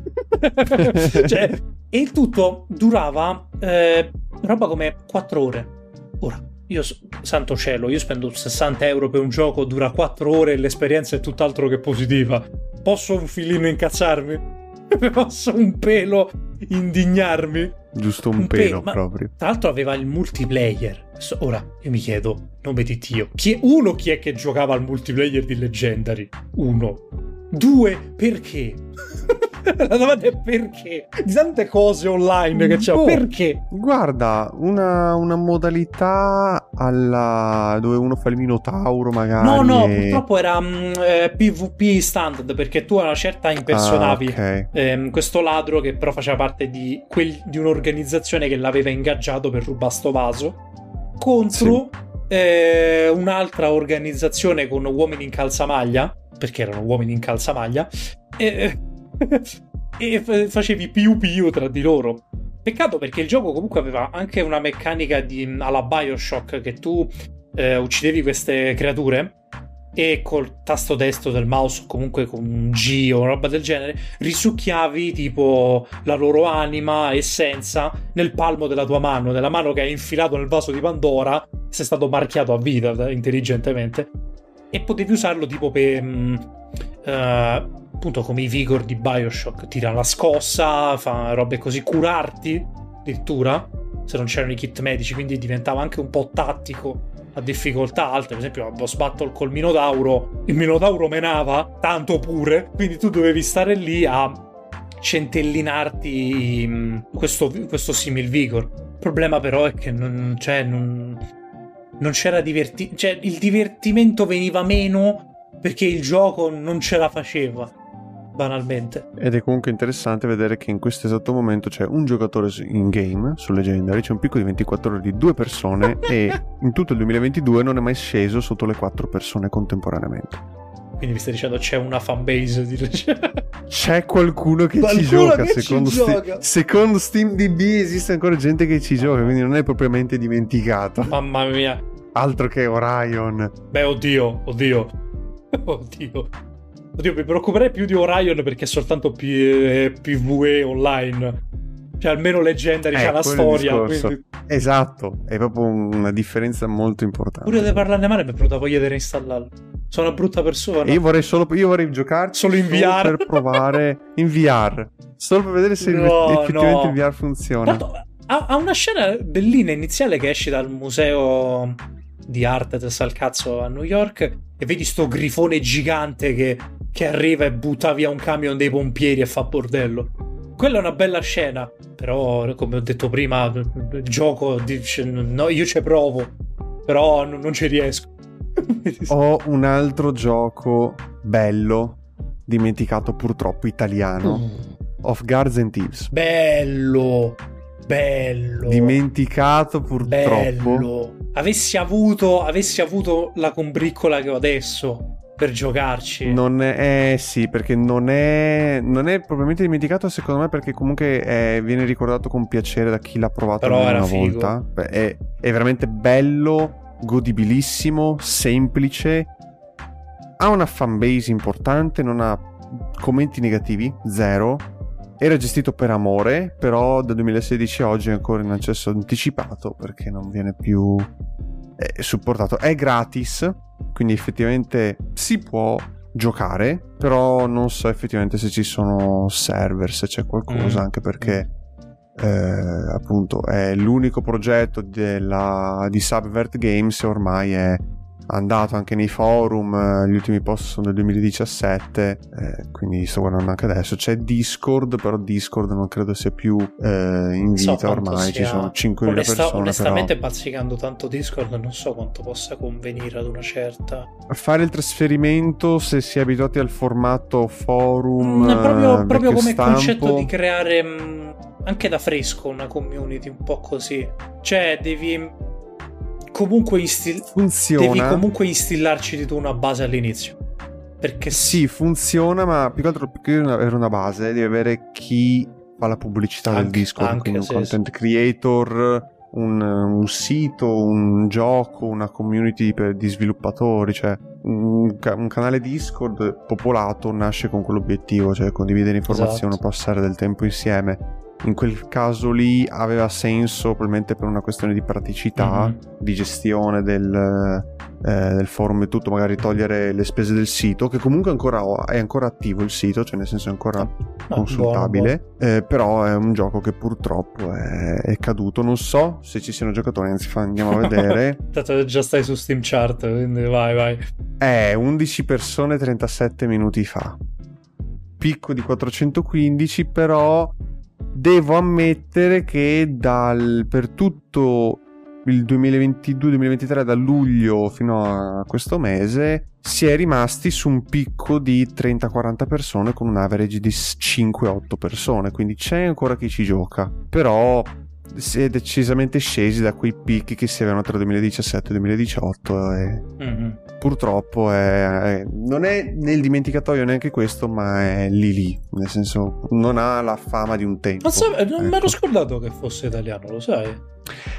cioè, e il tutto durava eh, roba come 4 ore. Io, santo cielo, io spendo 60 euro per un gioco, dura 4 ore e l'esperienza è tutt'altro che positiva. Posso un filino incazzarmi? Posso un pelo indignarmi? Giusto un, un pelo, pelo proprio. Tra l'altro aveva il multiplayer. Ora, io mi chiedo, nome di Dio, chi è, uno chi è che giocava al multiplayer di Legendary? Uno. Due, perché? La domanda è perché? Di tante cose online che c'è, oh, perché? Guarda, una, una, modalità alla... dove uno fa il minotauro magari. No, no, e... purtroppo era um, eh, PvP standard perché tu a una certa impersonavi ah, okay. ehm, questo ladro che però faceva parte di, quel, di, un'organizzazione che l'aveva ingaggiato per rubare sto vaso contro sì. eh, un'altra organizzazione con uomini in calzamaglia perché erano uomini in calzamaglia e e facevi più più tra di loro. Peccato perché il gioco comunque aveva anche una meccanica di, alla Bioshock che tu eh, uccidevi queste creature e col tasto destro del mouse comunque con un G o roba del genere risucchiavi tipo la loro anima, essenza nel palmo della tua mano, nella mano che hai infilato nel vaso di Pandora, sei stato marchiato a vita intelligentemente e potevi usarlo tipo per... Uh, appunto come i Vigor di Bioshock, tira la scossa, fa robe così, curarti addirittura, se non c'erano i kit medici, quindi diventava anche un po' tattico a difficoltà alte, per esempio a boss battle col Minotauro, il Minotauro menava tanto pure, quindi tu dovevi stare lì a centellinarti mm, questo, questo simil vigor. Il problema però è che non, cioè, non, non c'era divertimento, cioè il divertimento veniva meno perché il gioco non ce la faceva banalmente. Ed è comunque interessante vedere che in questo esatto momento c'è un giocatore in game su Legendary, c'è un picco di 24 ore di due persone e in tutto il 2022 non è mai sceso sotto le quattro persone contemporaneamente. Quindi mi stai dicendo c'è una fanbase di Legendary? C'è qualcuno che qualcuno ci gioca, che secondo, ci sti- gioca. secondo SteamDB esiste ancora gente che ci gioca, quindi non è propriamente dimenticato. Mamma mia. Altro che Orion. Beh, oddio, oddio. Oddio. Oddio, mi preoccuperei più di Orion perché è soltanto P- eh, PvE online. Cioè, almeno Legendary eh, c'ha la storia. Quindi... Esatto, è proprio una differenza molto importante. Pure di parlarne male mi è venuta voglia di reinstallarlo. Sono una brutta persona. Io vorrei solo io vorrei giocare solo in VR per provare in VR. Solo per vedere se no, effettivamente no. il VR funziona. Tanto, ha, ha, una scena bellina iniziale che esce dal museo di arte del cazzo a New York e vedi sto grifone gigante che che arriva e butta via un camion dei pompieri e fa bordello. Quella è una bella scena, però come ho detto prima, il gioco dice no, io ci provo, però non ci riesco. ho un altro gioco bello, dimenticato purtroppo italiano. Mm. of Guards and Thieves. Bello! Bello! Dimenticato purtroppo. Bello! Avessi avuto, avessi avuto la combriccola che ho adesso per giocarci. Non è, eh, sì, perché non è, non è propriamente dimenticato, secondo me, perché comunque è, viene ricordato con piacere da chi l'ha provato Però una figo. volta. È, è veramente bello, godibilissimo, semplice. Ha una fanbase importante, non ha commenti negativi, zero. Era gestito per amore, però da 2016 a oggi è ancora in accesso anticipato perché non viene più eh, supportato. È gratis, quindi effettivamente si può giocare, però non so effettivamente se ci sono server, se c'è qualcosa, mm. anche perché eh, appunto è l'unico progetto della, di Subvert Games e ormai è andato anche nei forum, eh, gli ultimi post sono del 2017, eh, quindi sto guardando anche adesso. C'è Discord, però Discord non credo sia più eh, in vita so ormai, sia... ci sono 5.000 Onesta- persone. Onestamente però... bazzicando tanto Discord non so quanto possa convenire ad una certa... Fare il trasferimento se si è abituati al formato forum... Mm, proprio, proprio come stampo... concetto di creare... Mh, mm, anche da fresco una community un po' così. Cioè, devi comunque instill- funziona. Devi comunque instillarci di tu una base all'inizio. Perché sì, funziona, ma più che altro più che avere una base, devi avere chi fa la pubblicità anche, del Discord, anche, quindi un sì, content sì. creator, un, un, sito, un gioco, una community per, di sviluppatori, cioè un, un, canale Discord popolato nasce con quell'obiettivo, cioè condividere informazioni, esatto. passare del tempo insieme in quel caso lì aveva senso probabilmente per una questione di praticità, mm-hmm. di gestione del, eh, del, forum e tutto, magari togliere le spese del sito, che comunque ancora è ancora attivo il sito, cioè nel senso è ancora ah, consultabile, buono, buono. Eh, però è un gioco che purtroppo è, è, caduto. Non so se ci siano giocatori, anzi andiamo a vedere. Tanto già stai su Steam Chart, quindi vai vai. È 11 persone 37 minuti fa. Picco di 415, però devo ammettere che dal, per tutto il 2022-2023 da luglio fino a questo mese si è rimasti su un picco di 30-40 persone con un average di 5-8 persone quindi c'è ancora chi ci gioca. Però si è decisamente scesi da quei picchi che si avevano tra 2017 e 2018 e mm-hmm. purtroppo è, è, non è nel dimenticatoio neanche questo ma è lì lì nel senso non ha la fama di un tempo ma so, non ecco. mi ero scordato che fosse italiano lo sai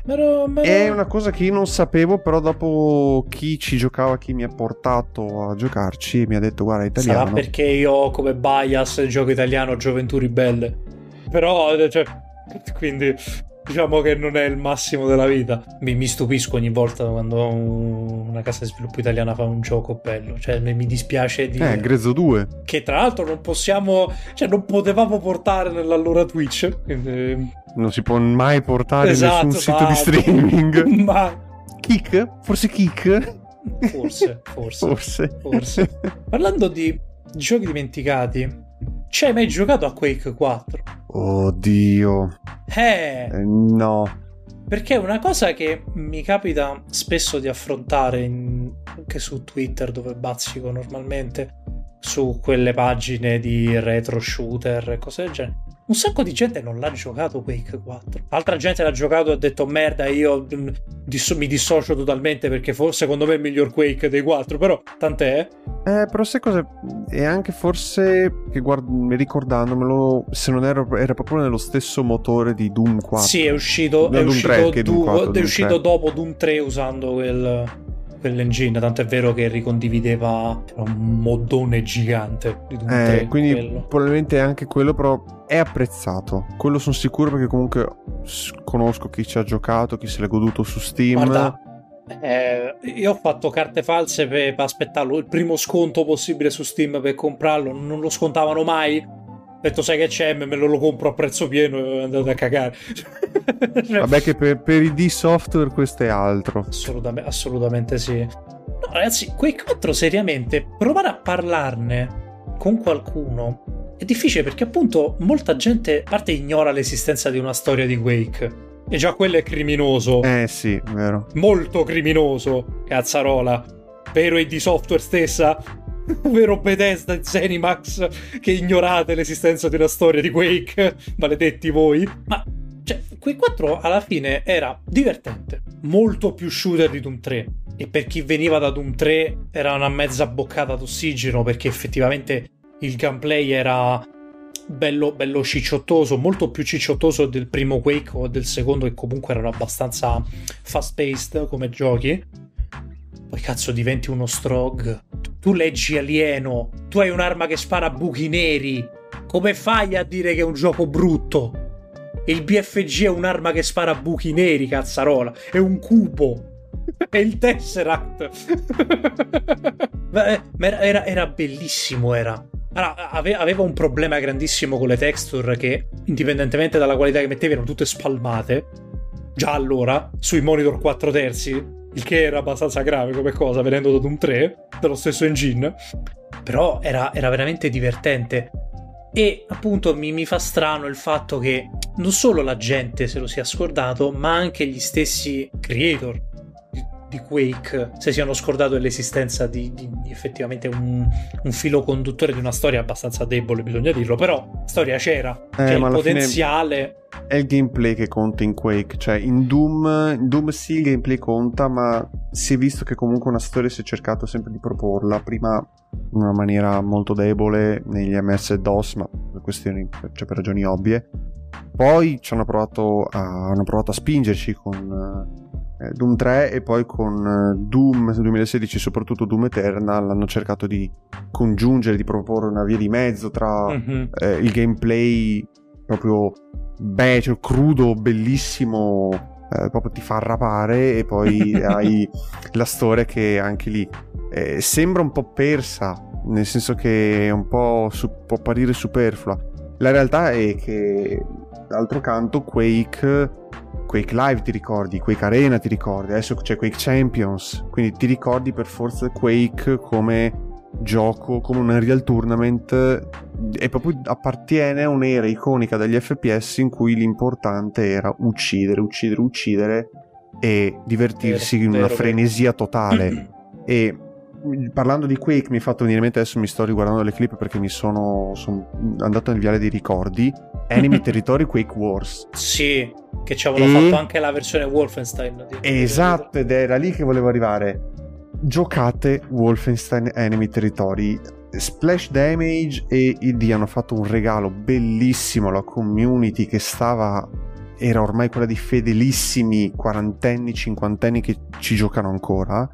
M'ero, m'ero... È una cosa che io non sapevo, però dopo chi ci giocava, chi mi ha portato a giocarci, mi ha detto guarda italiano. Sarà perché io come bias gioco italiano Gioventù Ribelle. Però, cioè, quindi diciamo che non è il massimo della vita. Mi, mi stupisco ogni volta quando una casa di sviluppo italiana fa un gioco bello. Cioè, mi dispiace di. Eh, Grezzo 2. Che tra l'altro non possiamo. Cioè, non potevamo portare nell'allora Twitch. Quindi... Non si può mai portare esatto, nessun sito di streaming. Ma. Kick? Forse Kick? Forse, forse. Forse. forse. Parlando di giochi dimenticati. Ci hai mai giocato a Quake 4? Oddio. Eh. eh no. Perché è una cosa che mi capita spesso di affrontare in, anche su Twitter dove bazzico normalmente, su quelle pagine di retro shooter e cose del genere un sacco di gente non l'ha giocato Quake 4. Altra gente l'ha giocato e ha detto merda, io mm, disso- mi dissocio totalmente perché for- secondo me è il miglior Quake dei 4, però tant'è. Eh, però sai cosa? E anche forse, che guard- ricordandomelo, se non ero, era proprio nello stesso motore di Doom 4. Sì, è uscito, è uscito, 3, du- 4, è uscito dopo Doom 3 usando quel quell'engine, tanto è vero che ricondivideva un modone gigante eh, 3, quindi quello. probabilmente anche quello però è apprezzato. Quello sono sicuro perché comunque conosco chi ci ha giocato, chi se l'è goduto su Steam. Guarda, eh, io ho fatto carte false per, per aspettarlo il primo sconto possibile su Steam per comprarlo, non lo scontavano mai detto sai che c'è, me lo, lo compro a prezzo pieno e andate a cagare. Vabbè che per, per i D-Software questo è altro. Assolutamente, assolutamente sì. No ragazzi, quei 4 seriamente, provare a parlarne con qualcuno è difficile perché appunto molta gente a parte ignora l'esistenza di una storia di Quake. E già quello è criminoso. Eh sì, vero. Molto criminoso, cazzarola. Vero e di software stessa Vero Bethesda e Zenimax che ignorate l'esistenza di una storia di Quake, maledetti voi. Ma cioè, Quake 4 alla fine era divertente, molto più shooter di Doom 3. E per chi veniva da Doom 3 era una mezza boccata d'ossigeno perché effettivamente il gameplay era bello, bello cicciottoso, molto più cicciottoso del primo Quake o del secondo che comunque erano abbastanza fast paced come giochi. Poi cazzo diventi uno strog. Tu leggi alieno, tu hai un'arma che spara buchi neri. Come fai a dire che è un gioco brutto? Il BFG è un'arma che spara buchi neri, cazzarola. È un cubo. È il Tesseract. Eh, era, era, bellissimo, era. Allora, aveva un problema grandissimo con le texture che, indipendentemente dalla qualità che mettevi, erano tutte spalmate. Già allora, sui monitor 4 terzi, il che era abbastanza grave come cosa, venendo da Doom 3, dello stesso engine. Però era, era veramente divertente. E appunto mi, mi, fa strano il fatto che non solo la gente se lo sia scordato, ma anche gli stessi creator di Quake se siano scordato dell'esistenza di, di, di effettivamente un, un, filo conduttore di una storia abbastanza debole, bisogna dirlo, però storia c'era, eh, c'è il potenziale. È il gameplay che conta in Quake, cioè in Doom, in Doom sì il gameplay conta, ma si è visto che comunque una storia si è cercato sempre di proporla, prima in una maniera molto debole negli MS DOS, ma per questioni, cioè per ragioni ovvie. Poi ci hanno provato a, hanno provato a spingerci con eh, Doom 3 e poi con eh, Doom 2016 soprattutto Doom Eternal hanno cercato di congiungere, di proporre una via di mezzo tra mm-hmm. eh, il gameplay proprio be- cioè, crudo, bellissimo, eh, proprio ti fa arrapare e poi hai la storia che anche lì eh, sembra un po' persa, nel senso che un po' su- può apparire superflua. La realtà è che d'altro canto Quake Quake Live ti ricordi, Quake Arena ti ricordi, adesso c'è Quake Champions, quindi ti ricordi per forza Quake come gioco, come un Unreal Tournament e proprio appartiene a un'era iconica degli FPS in cui l'importante era uccidere, uccidere, uccidere e divertirsi vero, in una vero, frenesia totale. e parlando di Quake mi è fatto venire in mente adesso mi sto riguardando le clip perché mi sono, sono andato nel viale dei ricordi Enemy Territory Quake Wars. Sì che ci avevano e... fatto anche la versione Wolfenstein esatto ed era lì che volevo arrivare. Giocate Wolfenstein Enemy Territory. Splash Damage e ID hanno fatto un regalo bellissimo. Alla community che stava era ormai quella di fedelissimi quarantenni, cinquantenni che ci giocano ancora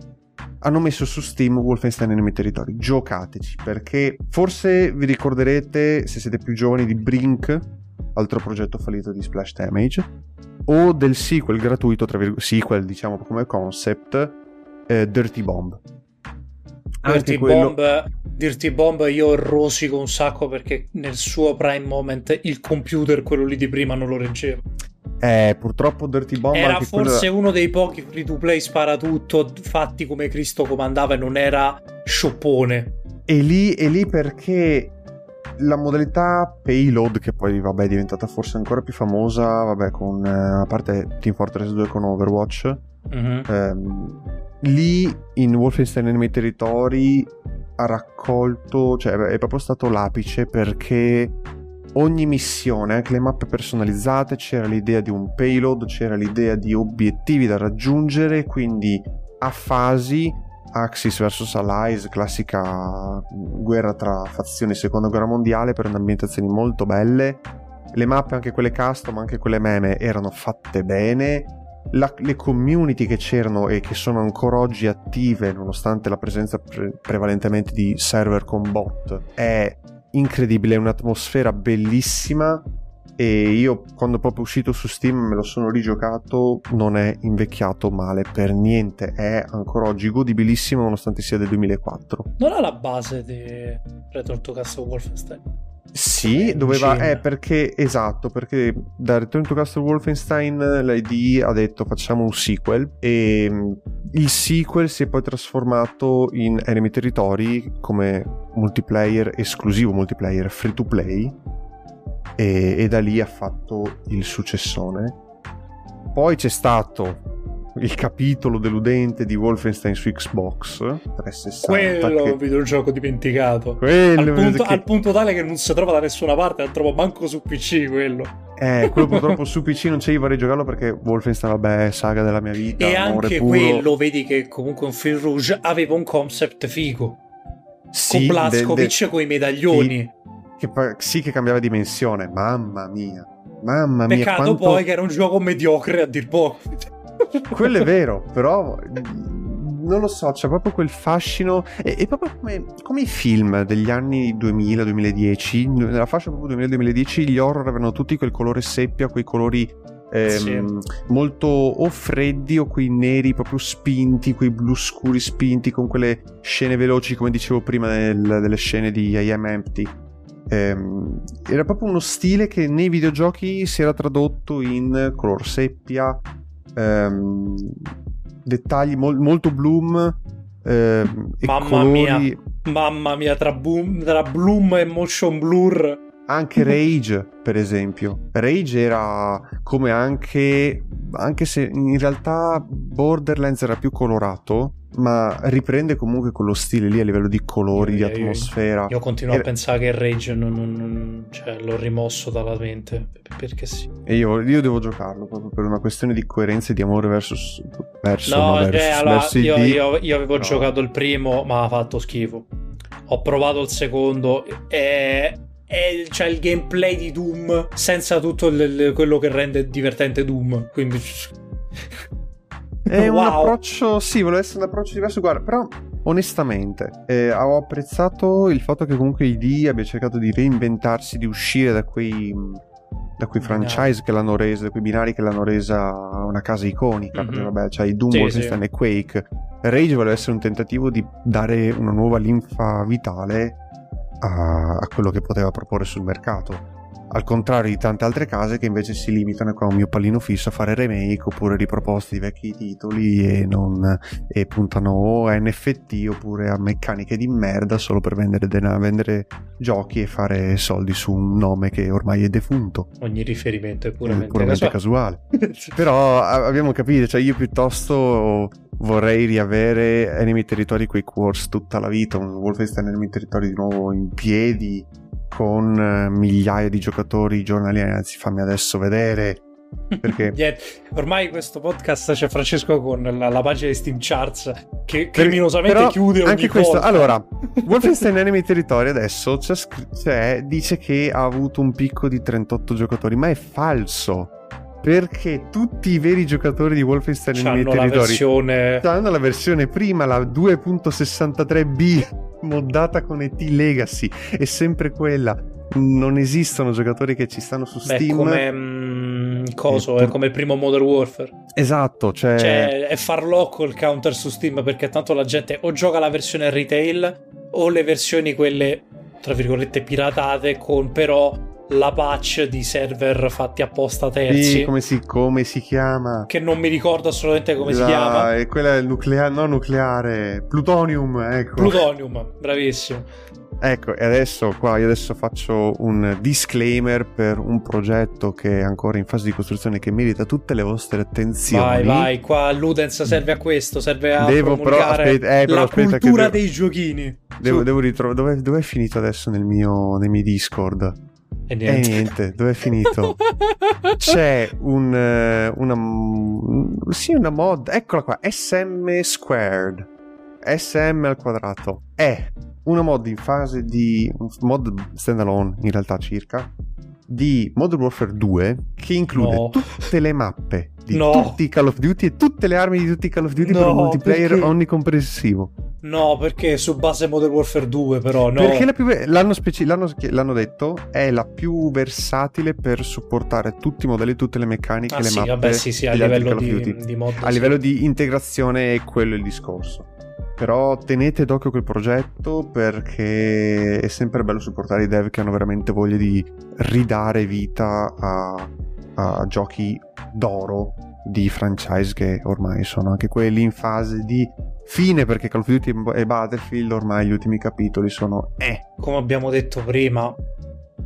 hanno messo su Steam Wolfenstein Enemy Territory. Giocateci perché forse vi ricorderete, se siete più giovani, di Brink, altro progetto fallito di Splash Damage, o del sequel gratuito, tra virgolette, sequel diciamo come concept, eh, Dirty Bomb. Dirty, quello... Bomb, Dirty Bomb io rosico un sacco perché nel suo prime moment il computer, quello lì di prima, non lo reggeva. Eh, purtroppo Dirty Bomb era forse quello... uno dei pochi free to play sparatutto fatti come Cristo comandava e non era scioppone. E lì, e lì perché la modalità payload, che poi vabbè è diventata forse ancora più famosa, vabbè, con eh, a parte Team Fortress 2 con Overwatch, mm-hmm. ehm, lì in Wolfenstein Enemy Territory ha raccolto, cioè è proprio stato l'apice perché ogni missione, anche le mappe personalizzate, c'era l'idea di un payload, c'era l'idea di obiettivi da raggiungere, quindi a fasi, Axis vs Allies, classica guerra tra fazioni seconda guerra mondiale per ambientazioni molto belle. Le mappe, anche quelle custom, anche quelle meme, erano fatte bene. La, le community che c'erano e che sono ancora oggi attive, nonostante la presenza pre- prevalentemente di server con bot, è incredibile, è un'atmosfera bellissima e io quando proprio uscito su Steam me lo sono rigiocato, non è invecchiato male per niente, è ancora oggi godibilissimo nonostante sia del 2004. Non ha la base di Return to Castle Wolfenstein? Sì, doveva, eh, perché, esatto, perché da Return to Castle Wolfenstein l'ID ha detto facciamo un sequel e mm, il sequel si è poi trasformato in Enemy Territory come multiplayer esclusivo, multiplayer free to play e, e da lì ha fatto il successone. Poi c'è stato il capitolo deludente di Wolfenstein su Xbox 360. Quello che... videogioco dimenticato. Quello al, punto, che... al punto tale che non si trova da nessuna parte, non trovo manco su PC quello. Eh, quello purtroppo su PC non c'è, io vorrei giocarlo perché Wolfenstein, vabbè, saga della mia vita. E anche puro. quello, vedi che comunque un Film Rouge aveva un concept figo. Sì, con Blaskovic con i medaglioni. Che, che, sì, che cambiava dimensione, mamma mia. Mamma mia. Peccato quanto... poi che era un gioco mediocre a dir poco. Quello è vero, però non lo so, c'è proprio quel fascino. È, è proprio come, come, i film degli anni 2000-2010. Nella fascia proprio 2000-2010 gli horror avevano tutti quel colore seppia, quei colori ehm, sì. molto o freddi o quei neri proprio spinti, quei blu scuri spinti con quelle scene veloci, come dicevo prima, nel, delle scene di I Am Empty. Ehm, era proprio uno stile che nei videogiochi si era tradotto in color seppia, ehm, dettagli mol- molto bloom. Ehm, mamma colori... mia, mamma mia, tra, boom, tra bloom e motion blur. Anche Rage, per esempio. Rage era come anche, anche se in realtà Borderlands era più colorato, ma riprende comunque quello stile lì a livello di colori, io, di atmosfera. Io, io continuo Era... a pensare che Rage non, non, cioè, l'ho rimosso dalla mente perché sì. E io, io, devo giocarlo proprio per una questione di coerenza e di amore verso, verso, no, no, verso, eh, allora, verso io, io, io, avevo no. giocato il primo, ma ha fatto schifo. Ho provato il secondo e è cioè, il gameplay di Doom senza tutto il, quello che rende divertente Doom. Quindi è wow. un approccio, sì, vuole essere un approccio diverso. Guarda, però onestamente eh, ho apprezzato il fatto che comunque ID abbia cercato di reinventarsi, di uscire da quei, da quei franchise che l'hanno resa, da quei binari che l'hanno resa una casa iconica. Mm-hmm. Perché, vabbè, c'hai Doom, sì, Wolfenstein sì. e Quake. Rage vuole essere un tentativo di dare una nuova linfa vitale a, a quello che poteva proporre sul mercato al contrario di tante altre case che invece si limitano con un mio pallino fisso a fare remake oppure riproposte di vecchi titoli e, non, e puntano a NFT oppure a meccaniche di merda solo per vendere, den- vendere giochi e fare soldi su un nome che ormai è defunto. Ogni riferimento è puramente, puramente casuale. Però abbiamo capito, cioè io piuttosto vorrei riavere Enemy Territory Quake Wars tutta la vita, un Wolfenstein Enemy Territory di nuovo in piedi con eh, migliaia di giocatori giornalieri, anzi fammi adesso vedere. Perché yeah, ormai questo podcast c'è Francesco con la, la pagina di Steam Charts che criminosamente Però chiude ogni anche questo, volta. Allora, Wolfenstein Enemy Territory adesso c'è, c'è, dice che ha avuto un picco di 38 giocatori, ma è falso perché tutti i veri giocatori di Wolfenstein Enemy Territory la versione... hanno la versione prima, la 2.63b moddata con ET Legacy, è sempre quella. Non esistono giocatori che ci stanno su Steam. Beh, come mm, coso, è come il primo Modern Warfare. Esatto, cioè... cioè è farlocco il counter su Steam perché tanto la gente o gioca la versione retail o le versioni quelle tra virgolette piratate con però la patch di server fatti apposta terzi. Sì, come si, come si chiama? Che non mi ricordo assolutamente come la, si chiama. È quella del nucleare, no nucleare, plutonium, ecco. Plutonium, bravissimo. Ecco, e adesso qua io adesso faccio un disclaimer per un progetto che è ancora in fase di costruzione che merita tutte le vostre attenzioni. Vai, vai, qua Ludens serve a questo, serve a devo però, aspetta, eh, però la cultura devo, dei giochini. Devo, devo ritrovare dove, dove è finito adesso nel mio, nei miei Discord? E niente. E niente, dove è finito? C'è un, eh, una, sì, una mod, eccola qua, SM Squared, SM al quadrato. È una mod in fase di, mod standalone in realtà circa, di Modern Warfare 2 che include no. tutte le mappe di no. tutti i Call of Duty e tutte le armi di tutti i Call of Duty no, per un multiplayer perché... onnicomprensivo. No, perché su base Modern Warfare 2 però no. Perché più, l'hanno, speci- l'hanno, l'hanno, detto è la più versatile per supportare tutti i modelli, tutte le meccaniche, ah, le sì, mappe. Vabbè, sì, sì, a livello di, di mod. A sì. livello di integrazione è quello il discorso. Però tenete d'occhio quel progetto perché è sempre bello supportare i dev che hanno veramente voglia di ridare vita a, a giochi d'oro di franchise che ormai sono anche quelli in fase di fine perché Call of Duty e Battlefield ormai gli ultimi capitoli sono eh. Come abbiamo detto prima,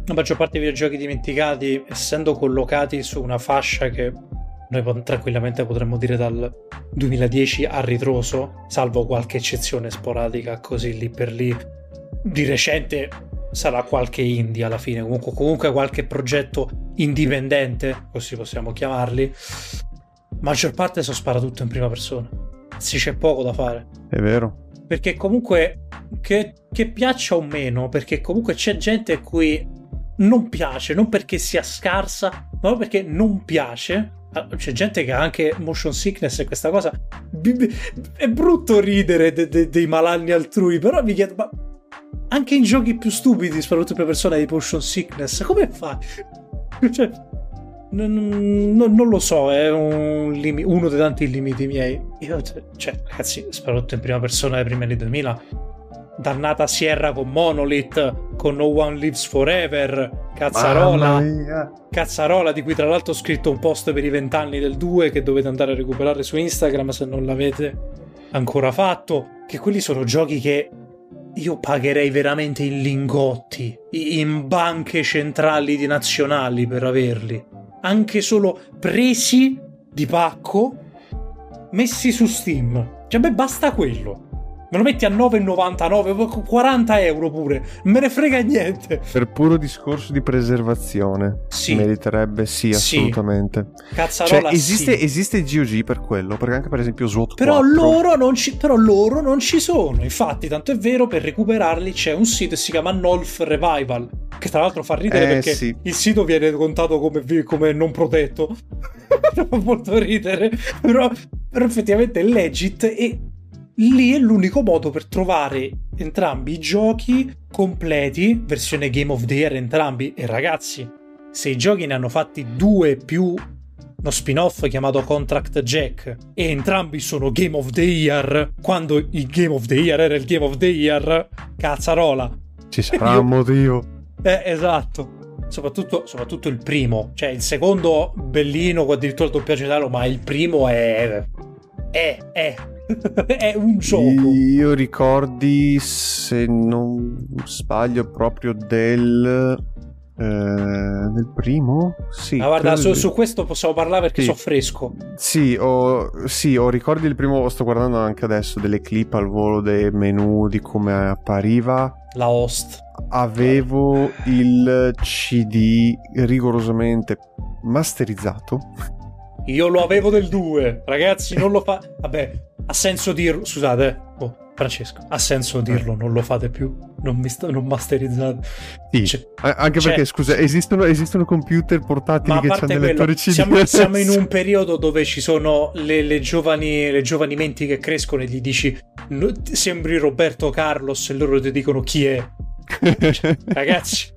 la maggior parte dei videogiochi dimenticati, essendo collocati su una fascia che noi tranquillamente potremmo dire dal 2010 a ritroso, salvo qualche eccezione sporadica così lì per lì. Di recente sarà qualche indie alla fine, comunque, comunque qualche progetto indipendente, così possiamo chiamarli. Maggior parte sono sparatutto in prima persona. Si c'è poco da fare. È vero. Perché comunque che, che piaccia o meno, perché comunque c'è gente a cui non piace, non perché sia scarsa, ma perché non piace. Ah, c'è gente che ha anche motion sickness e questa cosa. È brutto ridere de- de- dei malanni altrui, però mi chiedo, ma anche in giochi più stupidi, soprattutto per persone di motion sickness, come fai? Cioè, non, non, non, lo so, è un lim- uno dei tanti limiti miei. Io, cioè, ragazzi, soprattutto in prima persona dei primi anni 2000, dannata Sierra con Monolith, con No One Lives Forever, Cazzarola, Cazzarola di cui tra l'altro ho scritto un post per i vent'anni del 2 che dovete andare a recuperare su Instagram se non l'avete ancora fatto, che quelli sono giochi che io pagherei veramente in lingotti, in banche centrali di nazionali per averli. Anche solo presi di pacco, messi su Steam. Cioè, beh, basta quello me lo metti a 9,99, 40 euro pure, me ne frega niente. Per puro discorso di preservazione, sì. meriterebbe sì, assolutamente. Sì. Cazzarola, cioè, esiste, sì. esiste GOG per quello, perché anche per esempio SWAT però 4... Loro non ci, però loro non ci sono, infatti, tanto è vero, per recuperarli c'è un sito che si chiama Nolf Revival, che tra l'altro fa ridere eh, perché sì. il sito viene contato come, come non protetto. fa molto ridere, però, però effettivamente è legit e lì è l'unico modo per trovare entrambi i giochi completi, versione Game of the Year entrambi. E ragazzi, se i giochi ne hanno fatti due più uno spin-off chiamato Contract Jack e entrambi sono Game of the Year, quando il Game of the Year era il Game of the Year, cazzarola. Ci sarà un motivo. Eh, esatto. Soprattutto, soprattutto, il primo, cioè il secondo bellino, addirittura il doppiaggio italiano, ma il primo è... è... è è un gioco. Io ricordi, se non sbaglio, proprio del. Eh, del primo? Sì. Ma guarda, su, su, questo possiamo parlare perché sì. so fresco. Sì ho, sì, ho ricordi del primo. Sto guardando anche adesso delle clip al volo dei menu di come appariva. La host. Avevo il CD rigorosamente masterizzato. Io lo avevo del 2, ragazzi, non lo fa. Vabbè, ha senso dirlo. Scusate, eh. oh, Francesco, ha senso dirlo, non lo fate più. Non, mi sta, non masterizzate. Sì, cioè, anche cioè, perché, scusa, esistono, esistono computer portatili che hanno dei lettori CD. Siamo, siamo, in un periodo dove ci sono le, le, giovani, le giovani menti che crescono e gli dici sembri Roberto Carlos e loro ti dicono chi è. Cioè, ragazzi,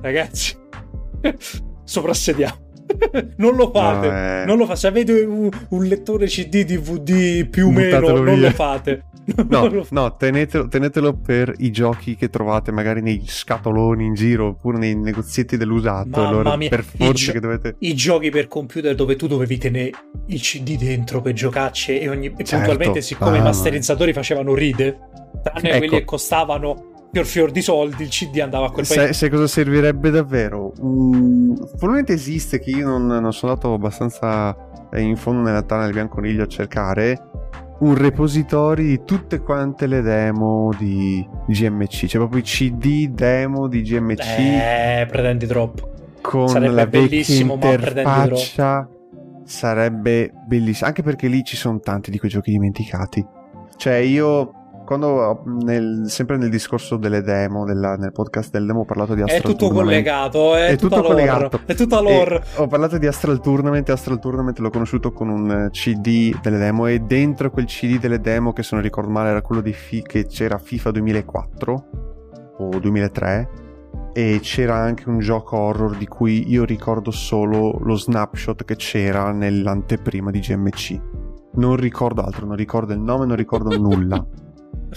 ragazzi, soprassediamo. non lo fate, no, eh... non lo fate. Se avete un, un, lettore CD DVD più o meno, non lo fate. No, no tenetelo, tenetelo, per i giochi che trovate magari nei scatoloni in giro oppure nei negozietti dell'usato. Mamma allora, mia. per forza che dovete. I giochi per computer dove tu dovevi tenere il CD dentro per giocacce e, ogni... certo. puntualmente, siccome ah, i masterizzatori facevano ride, tranne ecco. quelli che costavano fior fior di soldi il CD andava a quel paese. Sai, cosa servirebbe davvero? Mm, probabilmente esiste che io non, non, sono andato abbastanza in fondo nella tana del bianconiglio a cercare un repository di tutte quante le demo di GMC, cioè proprio i CD demo di GMC. Eh, pretendi troppo. Con Sarebbe la bellissimo, interfaccia sarebbe bellissimo, anche perché lì ci sono tanti di quei giochi dimenticati. Cioè io quando nel, sempre nel discorso delle demo, della, nel podcast del demo ho parlato di Astral Tournament. È tutto collegato, è, è tutto collegato. È tutta lore. ho parlato di Astral Tournament e Astral Tournament l'ho conosciuto con un CD delle demo e dentro quel CD delle demo, che se non ricordo male era quello di fi- che c'era FIFA 2004 o 2003 e c'era anche un gioco horror di cui io ricordo solo lo snapshot che c'era nell'anteprima di GMC. Non ricordo altro, non ricordo il nome, non ricordo nulla.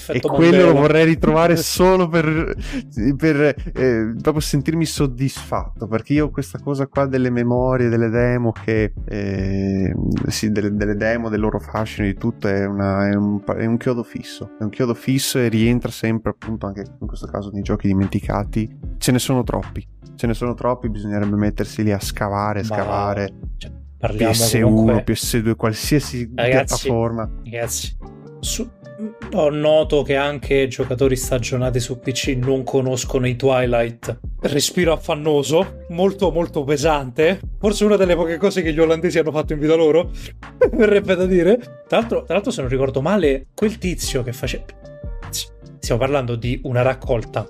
e quello lo vorrei ritrovare solo per, per eh, proprio sentirmi soddisfatto perché io questa cosa qua delle memorie delle demo che eh, sì, delle, delle, demo del loro fascino di tutto è, una, è, un, è, un, chiodo fisso è un chiodo fisso e rientra sempre appunto anche in questo caso nei giochi dimenticati. Ce ne sono troppi ce ne sono troppi bisognerebbe mettersi lì a scavare scavare. cioè, Parliamo PS1, comunque... PS2, qualsiasi ragazzi, piattaforma. Ragazzi, su, ho noto che anche giocatori stagionati su PC non conoscono i Twilight. Respiro affannoso, molto molto pesante. Forse una delle poche cose che gli olandesi hanno fatto in vita loro. Verrebbe da dire. Tra l'altro, tra l'altro, se non ricordo male, quel tizio che faceva. Stiamo parlando di una raccolta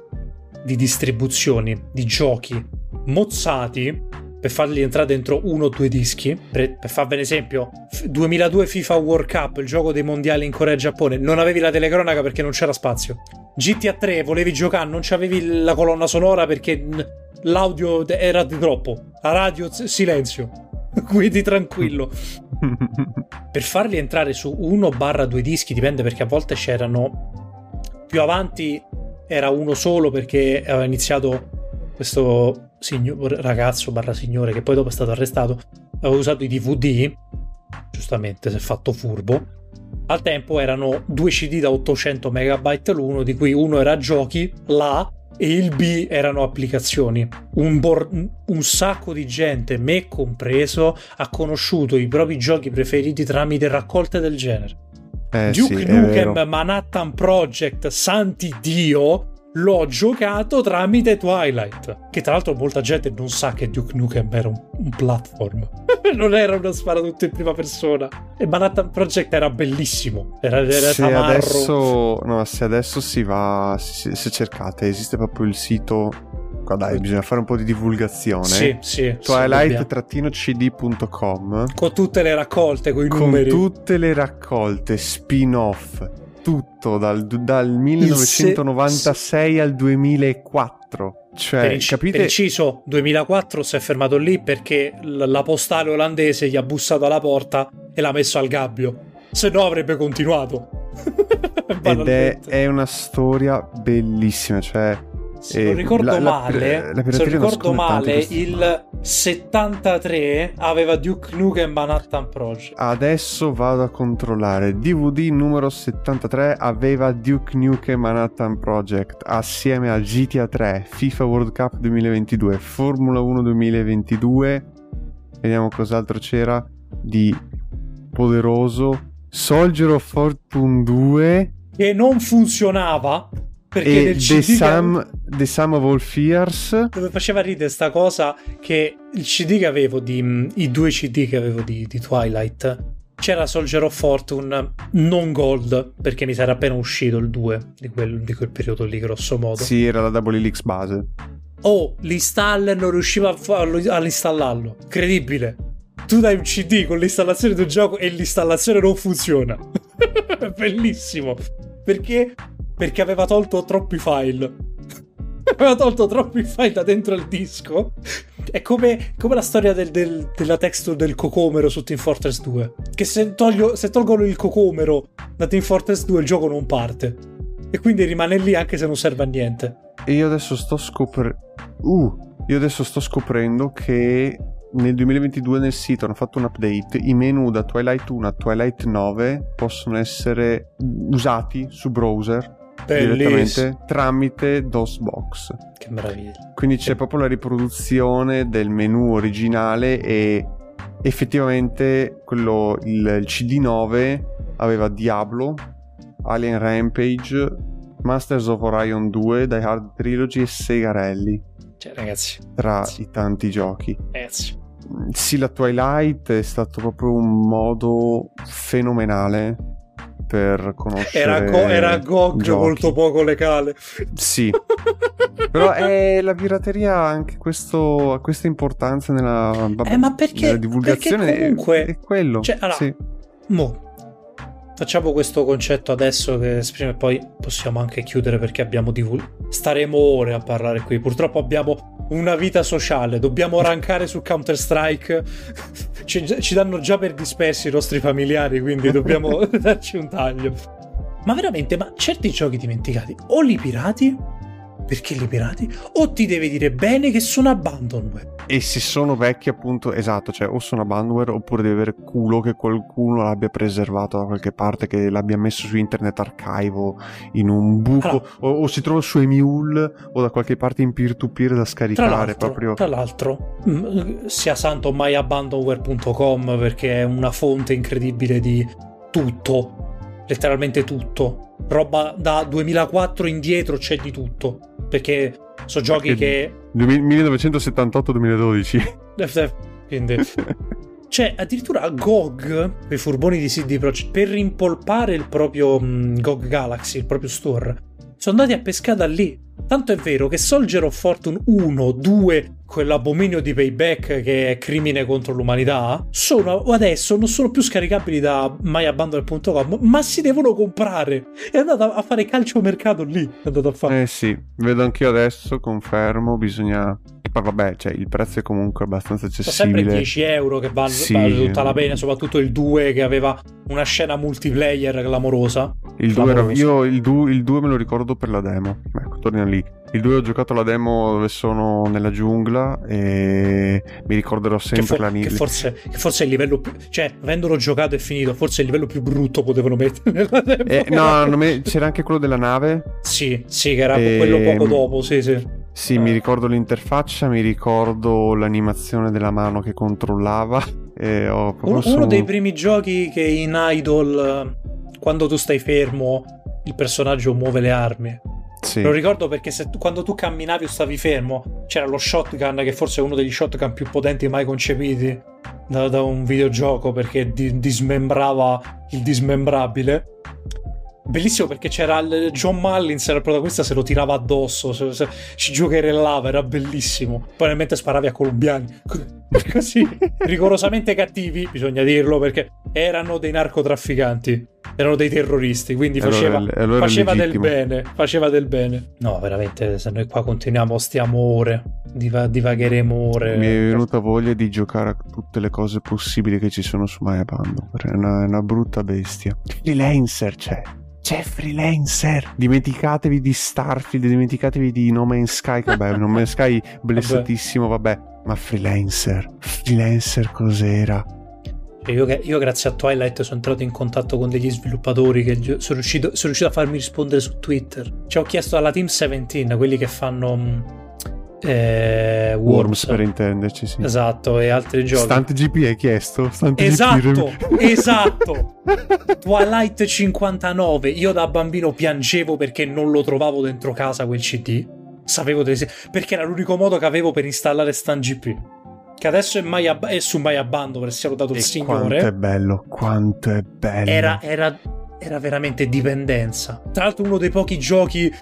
di distribuzioni di giochi mozzati per farli entrare dentro uno o due dischi. Per, per farvi un esempio, 2002 FIFA World Cup, il gioco dei mondiali in Corea e Giappone, non avevi la telecronaca perché non c'era spazio. GTA 3 volevi giocare, non c'avevi la colonna sonora perché l'audio era di troppo. La radio silenzio. Quindi tranquillo. per farli entrare su uno barra due dischi dipende perché a volte c'erano più avanti era uno solo perché aveva iniziato questo signor, ragazzo barra signore che poi dopo è stato arrestato aveva usato i DVD giustamente si è fatto furbo. Al tempo erano due cd da 800 megabyte l'uno di cui uno era giochi l'A e il B erano applicazioni. Un, bor- un sacco di gente me compreso ha conosciuto i propri giochi preferiti tramite raccolte del genere. Eh, Duke sì, Nukem Manhattan Project Santi Dio l'ho giocato tramite Twilight. Che tra l'altro molta gente non sa che Duke Nukem era un, un platform. non era uno sparatutto in prima persona. E Manhattan Project era bellissimo. Era, era se adesso, no, se adesso si va, se, se cercate, esiste proprio il sito dai, bisogna fare un po' di divulgazione. Sì, sì. Twilight-cd.com. Con tutte le raccolte, con i numeri. Con tutte le raccolte, spin-off, tutto dal, dal 1996 se... al 2004. Cioè, per, inc- capite? per inciso, 2004 si è fermato lì perché la postale olandese gli ha bussato alla porta e l'ha messo al gabbio. Se no avrebbe continuato. Ed è, è, una storia bellissima, cioè se non ricordo la, male, la, la se non ricordo male il 73 aveva Duke Nukem Manhattan Project. Adesso vado a controllare. DVD numero 73 aveva Duke Nukem Manhattan Project assieme a GTA 3, FIFA World Cup 2022, Formula 1 2022. Vediamo cos'altro c'era di poderoso. Soldier of Fortune 2 che non funzionava perché e nel CD The, Sum, The Sum of All Fears. Dove faceva ridere sta cosa che il CD che avevo di mm, i due CD che avevo di, di Twilight c'era Soldier of Fortune non gold perché mi sarà appena uscito il 2 di quel, di quel periodo lì grosso modo. Sì era la Double Helix base. Oh l'installer non riusciva a, farlo, a installarlo incredibile tu dai un CD con l'installazione del gioco e l'installazione non funziona. Bellissimo. Perché perché aveva tolto troppi file. aveva tolto troppi file da dentro il disco. È come, come la storia del, del, della texture del cocomero su Team Fortress 2. Che se, toglio, se tolgono il cocomero da Team Fortress 2 il gioco non parte. E quindi rimane lì anche se non serve a niente. E io adesso sto scoprendo... Uh, io adesso sto scoprendo che nel 2022 nel sito hanno fatto un update, i menu da Twilight 1 a Twilight 9 possono essere usati su browser direttamente tramite DOSBox. Che meraviglia. Quindi c'è proprio la riproduzione del menu originale e effettivamente quello, il, il CD9 aveva Diablo, Alien Rampage, Masters of Orion 2, Die Hard Trilogy e Segarelli. Cioè, ragazzi. Tra ragazzi. i tanti giochi. Ragazzi. Sì, la Twilight è stato proprio un modo fenomenale per conoscere. Era, go- era GOG giochi. molto poco legale. Sì, però è la pirateria ha anche questo, questa importanza nella, vabbè, eh, ma perché, nella divulgazione. Perché comunque, è, è quello. Cioè, allora, sì. mo, facciamo questo concetto adesso che esprime, poi possiamo anche chiudere perché abbiamo divulgato. Staremo ore a parlare qui. Purtroppo abbiamo una vita sociale, dobbiamo rankare su Counter Strike. Ci, ci, danno già per dispersi i nostri familiari, quindi dobbiamo darci un taglio. Ma veramente, ma certi giochi dimenticati o li pirati? Perché li pirati? O ti deve dire bene che sono abandonware? E se sono vecchi, appunto, esatto, cioè o sono abandonware oppure deve avere culo che qualcuno l'abbia preservato da qualche parte, che l'abbia messo su internet archive in un buco, allora, o, o, si trova su Emule o da qualche parte in peer-to-peer da scaricare. Tra proprio. Tra l'altro, mm, sia santo myabandonware.com perché è una fonte incredibile di tutto, letteralmente tutto. Roba da 2004 indietro c'è di tutto, perché sono giochi che 1978-2012. Quindi. Cioè, addirittura GOG, quei furboni di CD Projekt, per rimpolpare il proprio um, GOG Galaxy, il proprio store, sono andati a pescata lì. Tanto è vero che Soldier of Fortune 1, 2, quell'abominio di payback che è crimine contro l'umanità, sono adesso non sono più scaricabili da myabandon.com, ma si devono comprare. È andato a fare calcio mercato lì. È andato a fare. Eh sì, vedo anch'io adesso, confermo, bisogna poi vabbè, cioè, il prezzo è comunque abbastanza accessibile. Sono sempre 10 euro che vale, sì. vale tutta la pena, soprattutto il 2 che aveva una scena multiplayer clamorosa. Il 2 era, io il 2, il 2 me lo ricordo per la demo. Ecco, torniamo lì. Il 2 ho giocato la demo dove sono nella giungla e mi ricorderò sempre che for- la che forse, che forse è il livello più... Cioè, avendolo giocato e finito, forse è il livello più brutto potevano mettere nella demo. Eh, no, me... c'era anche quello della nave. Sì, sì, che era e... quello poco dopo, sì, sì. Sì, mi ricordo l'interfaccia, mi ricordo l'animazione della mano che controllava. E ho uno, uno dei primi giochi che in Idol, quando tu stai fermo, il personaggio muove le armi. Sì. Lo ricordo perché se, quando tu camminavi o stavi fermo, c'era lo shotgun, che forse è uno degli shotgun più potenti mai concepiti da, da un videogioco, perché di, dismembrava il dismembrabile. Bellissimo perché c'era il John Mullins, era il protagonista, se lo tirava addosso, se, se, ci giocherellava, era bellissimo. Poi nel mentre sparavi a colombiani. Così, rigorosamente cattivi, bisogna dirlo, perché erano dei narcotrafficanti, erano dei terroristi, quindi faceva, allora, allora faceva del bene, faceva del bene. No, veramente, se noi qua continuiamo, stiamo ore, diva- divagheremo ore. Mi è venuta voglia di giocare a tutte le cose possibili che ci sono su Maya Bando, è una, è una brutta bestia. Il Lancer c'è c'è freelancer. Dimenticatevi di Starfield, dimenticatevi di No Man's Sky. Vabbè, No Man's Sky blessatissimo, vabbè. Ma freelancer, freelancer cos'era? Cioè, io, io, grazie a Twilight sono entrato in contatto con degli sviluppatori che sono riuscito, sono riuscito a farmi rispondere su Twitter. Ci ho chiesto alla Team 17, quelli che fanno mm, eh, Worms. Worms per intenderci, sì. Esatto, e altri giochi. Stante GP hai chiesto? Stante esatto, GP. esatto. Twilight 59. Io da bambino piangevo perché non lo trovavo dentro casa quel CD. Sapevo delle... perché era l'unico modo che avevo per installare Stan GP. Che adesso è, mai ab- è su MyAbando, per sia dato il signore. Quanto è bello, quanto è bello. Era, era, era veramente dipendenza. Tra l'altro uno dei pochi giochi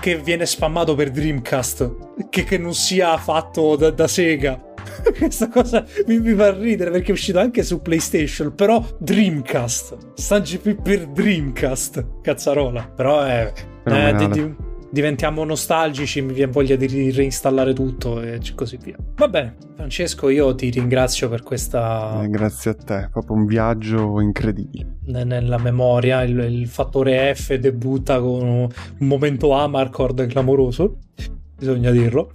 che viene spammato per Dreamcast, che, che non sia fatto da, da Sega. Questa cosa mi, mi, fa ridere perché è uscito anche su PlayStation, però Dreamcast. Sta GP per Dreamcast, cazzarola. Però è... Eh, di, di, diventiamo nostalgici, mi viene voglia di reinstallare tutto e così via. Va bene, Francesco, io ti ringrazio per questa. Eh, grazie a te, proprio un viaggio incredibile. Nella memoria, il, il fattore F debutta con un momento Amarcord clamoroso, bisogna dirlo.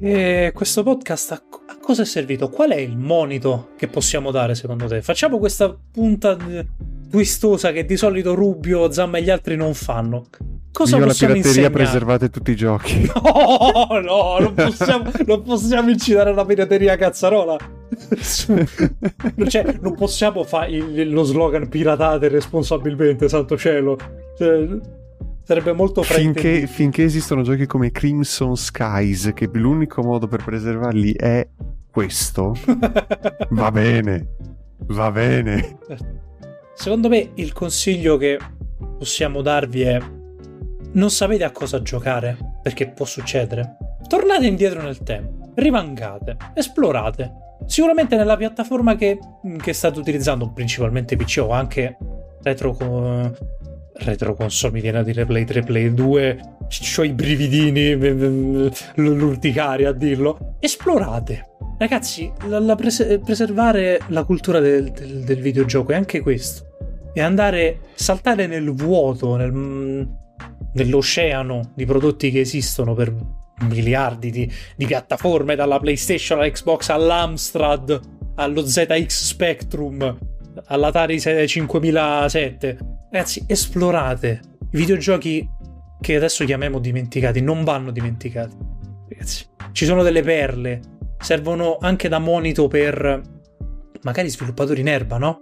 E questo podcast a, a, cosa è servito? Qual è il monito che possiamo dare secondo te? Facciamo questa punta twistosa che di solito Rubio, Zamma e gli altri non fanno. Cosa Viva la pirateria, insegnare? preservate tutti i giochi. No, no, non possiamo, non possiamo incitare alla pirateria cazzarola. cioè, non possiamo fare lo slogan piratate responsabilmente, santo cielo. Cioè, sarebbe molto finché, finché esistono giochi come Crimson Skies, che l'unico modo per preservarli è questo, va bene, va bene. Secondo me il consiglio che possiamo darvi è non sapete a cosa giocare, perché può succedere. Tornate indietro nel tempo, rivangate, esplorate. Sicuramente nella piattaforma che, che state utilizzando, principalmente PC o anche retro, retro console, mi viene a dire Play 3, Play 2, ho i brividini, l'urticaria a dirlo. Esplorate. Ragazzi, la, la pres- preservare la cultura del, del, del videogioco è anche questo. E andare, saltare nel vuoto, nel nell'oceano di prodotti che esistono per miliardi di, di piattaforme, dalla PlayStation alla Xbox all'Amstrad, allo ZX Spectrum, all'Atari 5007. Ragazzi, esplorate. I videogiochi che adesso chiamiamo dimenticati non vanno dimenticati. Ragazzi, ci sono delle perle. Servono anche da monito per magari sviluppatori in erba, no?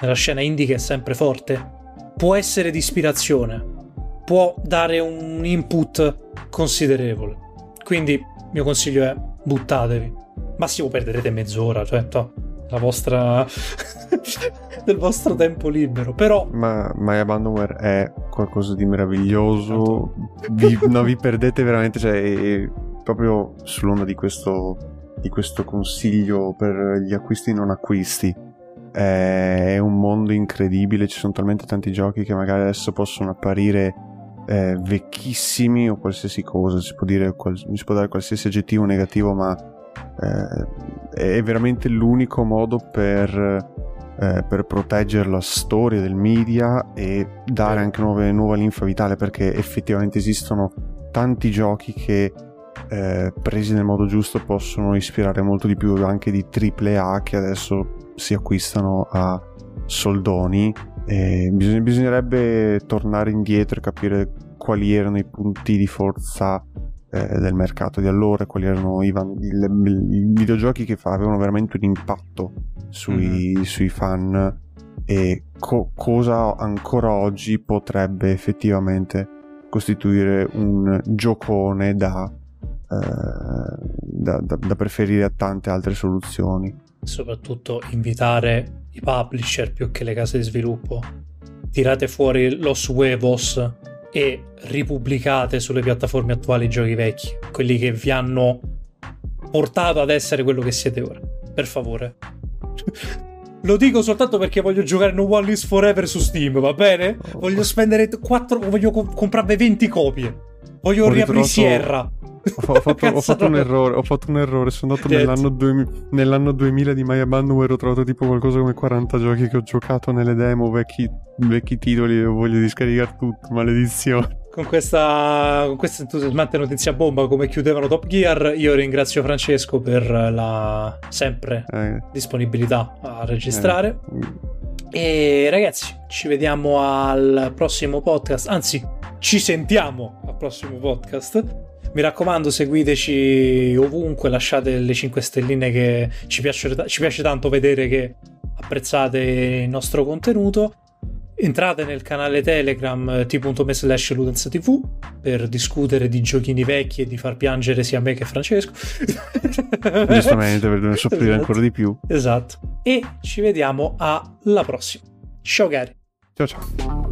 Nella scena indie che è sempre forte. Può essere di ispirazione. Può dare un input considerevole. Quindi, il mio consiglio è buttatevi. Massimo perderete mezz'ora, cioè, to, la vostra del vostro tempo libero. Però. Ma My Abandonware è qualcosa di meraviglioso. Vi, no, vi perdete veramente. Cioè, proprio sull'onda di questo, di questo consiglio per gli acquisti non acquisti. È un mondo incredibile. Ci sono talmente tanti giochi che magari adesso possono apparire. Eh, vecchissimi o qualsiasi cosa, si può, dire, qual- si può dare qualsiasi aggettivo negativo, ma eh, è veramente l'unico modo per eh, per proteggere la storia del media e dare anche nuove, nuova linfa vitale perché effettivamente esistono tanti giochi che eh, presi nel modo giusto possono ispirare molto di più anche di AAA che adesso si acquistano a soldoni e bisogn- bisognerebbe tornare indietro e capire quali erano i punti di forza eh, del mercato di allora, quali erano i, i, i videogiochi che avevano veramente un impatto sui, mm-hmm. sui fan e co- cosa ancora oggi potrebbe effettivamente costituire un giocone da, eh, da, da, da preferire a tante altre soluzioni. Soprattutto invitare i publisher più che le case di sviluppo. Tirate fuori los huevos e ripubblicate sulle piattaforme attuali i giochi vecchi, quelli che vi hanno portato ad essere quello che siete ora. Per favore. Lo dico soltanto perché voglio giocare No One Lives Forever su Steam, va bene? Voglio spendere 4. Voglio comp- comprarmi 20 copie. Voglio riaprire Sierra. Ho, fatto, ho, fatto un errore, ho fatto un errore, sono andato nell'anno, 2000, nell'anno 2000 di My Abandonware ho trovato tipo qualcosa come 40 giochi che ho giocato nelle demo, vecchi, vecchi titoli e voglio di scaricare tutto, maledizione. Con questa, con questa entusiasmante notizia bomba come chiudevano Top Gear, io ringrazio Francesco per la sempre eh. disponibilità a registrare. Eh. E ragazzi, ci vediamo al prossimo podcast, anzi ci sentiamo al prossimo podcast mi raccomando, seguiteci ovunque, lasciate le 5 stelline che ci piace, ci piace tanto vedere che apprezzate il nostro contenuto. Entrate nel canale Telegram t.me slash ludensatv per discutere di giochini vecchi e di far piangere sia me che Francesco. Giustamente, per soffrire esatto. ancora di più. Esatto. E ci vediamo alla prossima. Ciao cari. Ciao ciao.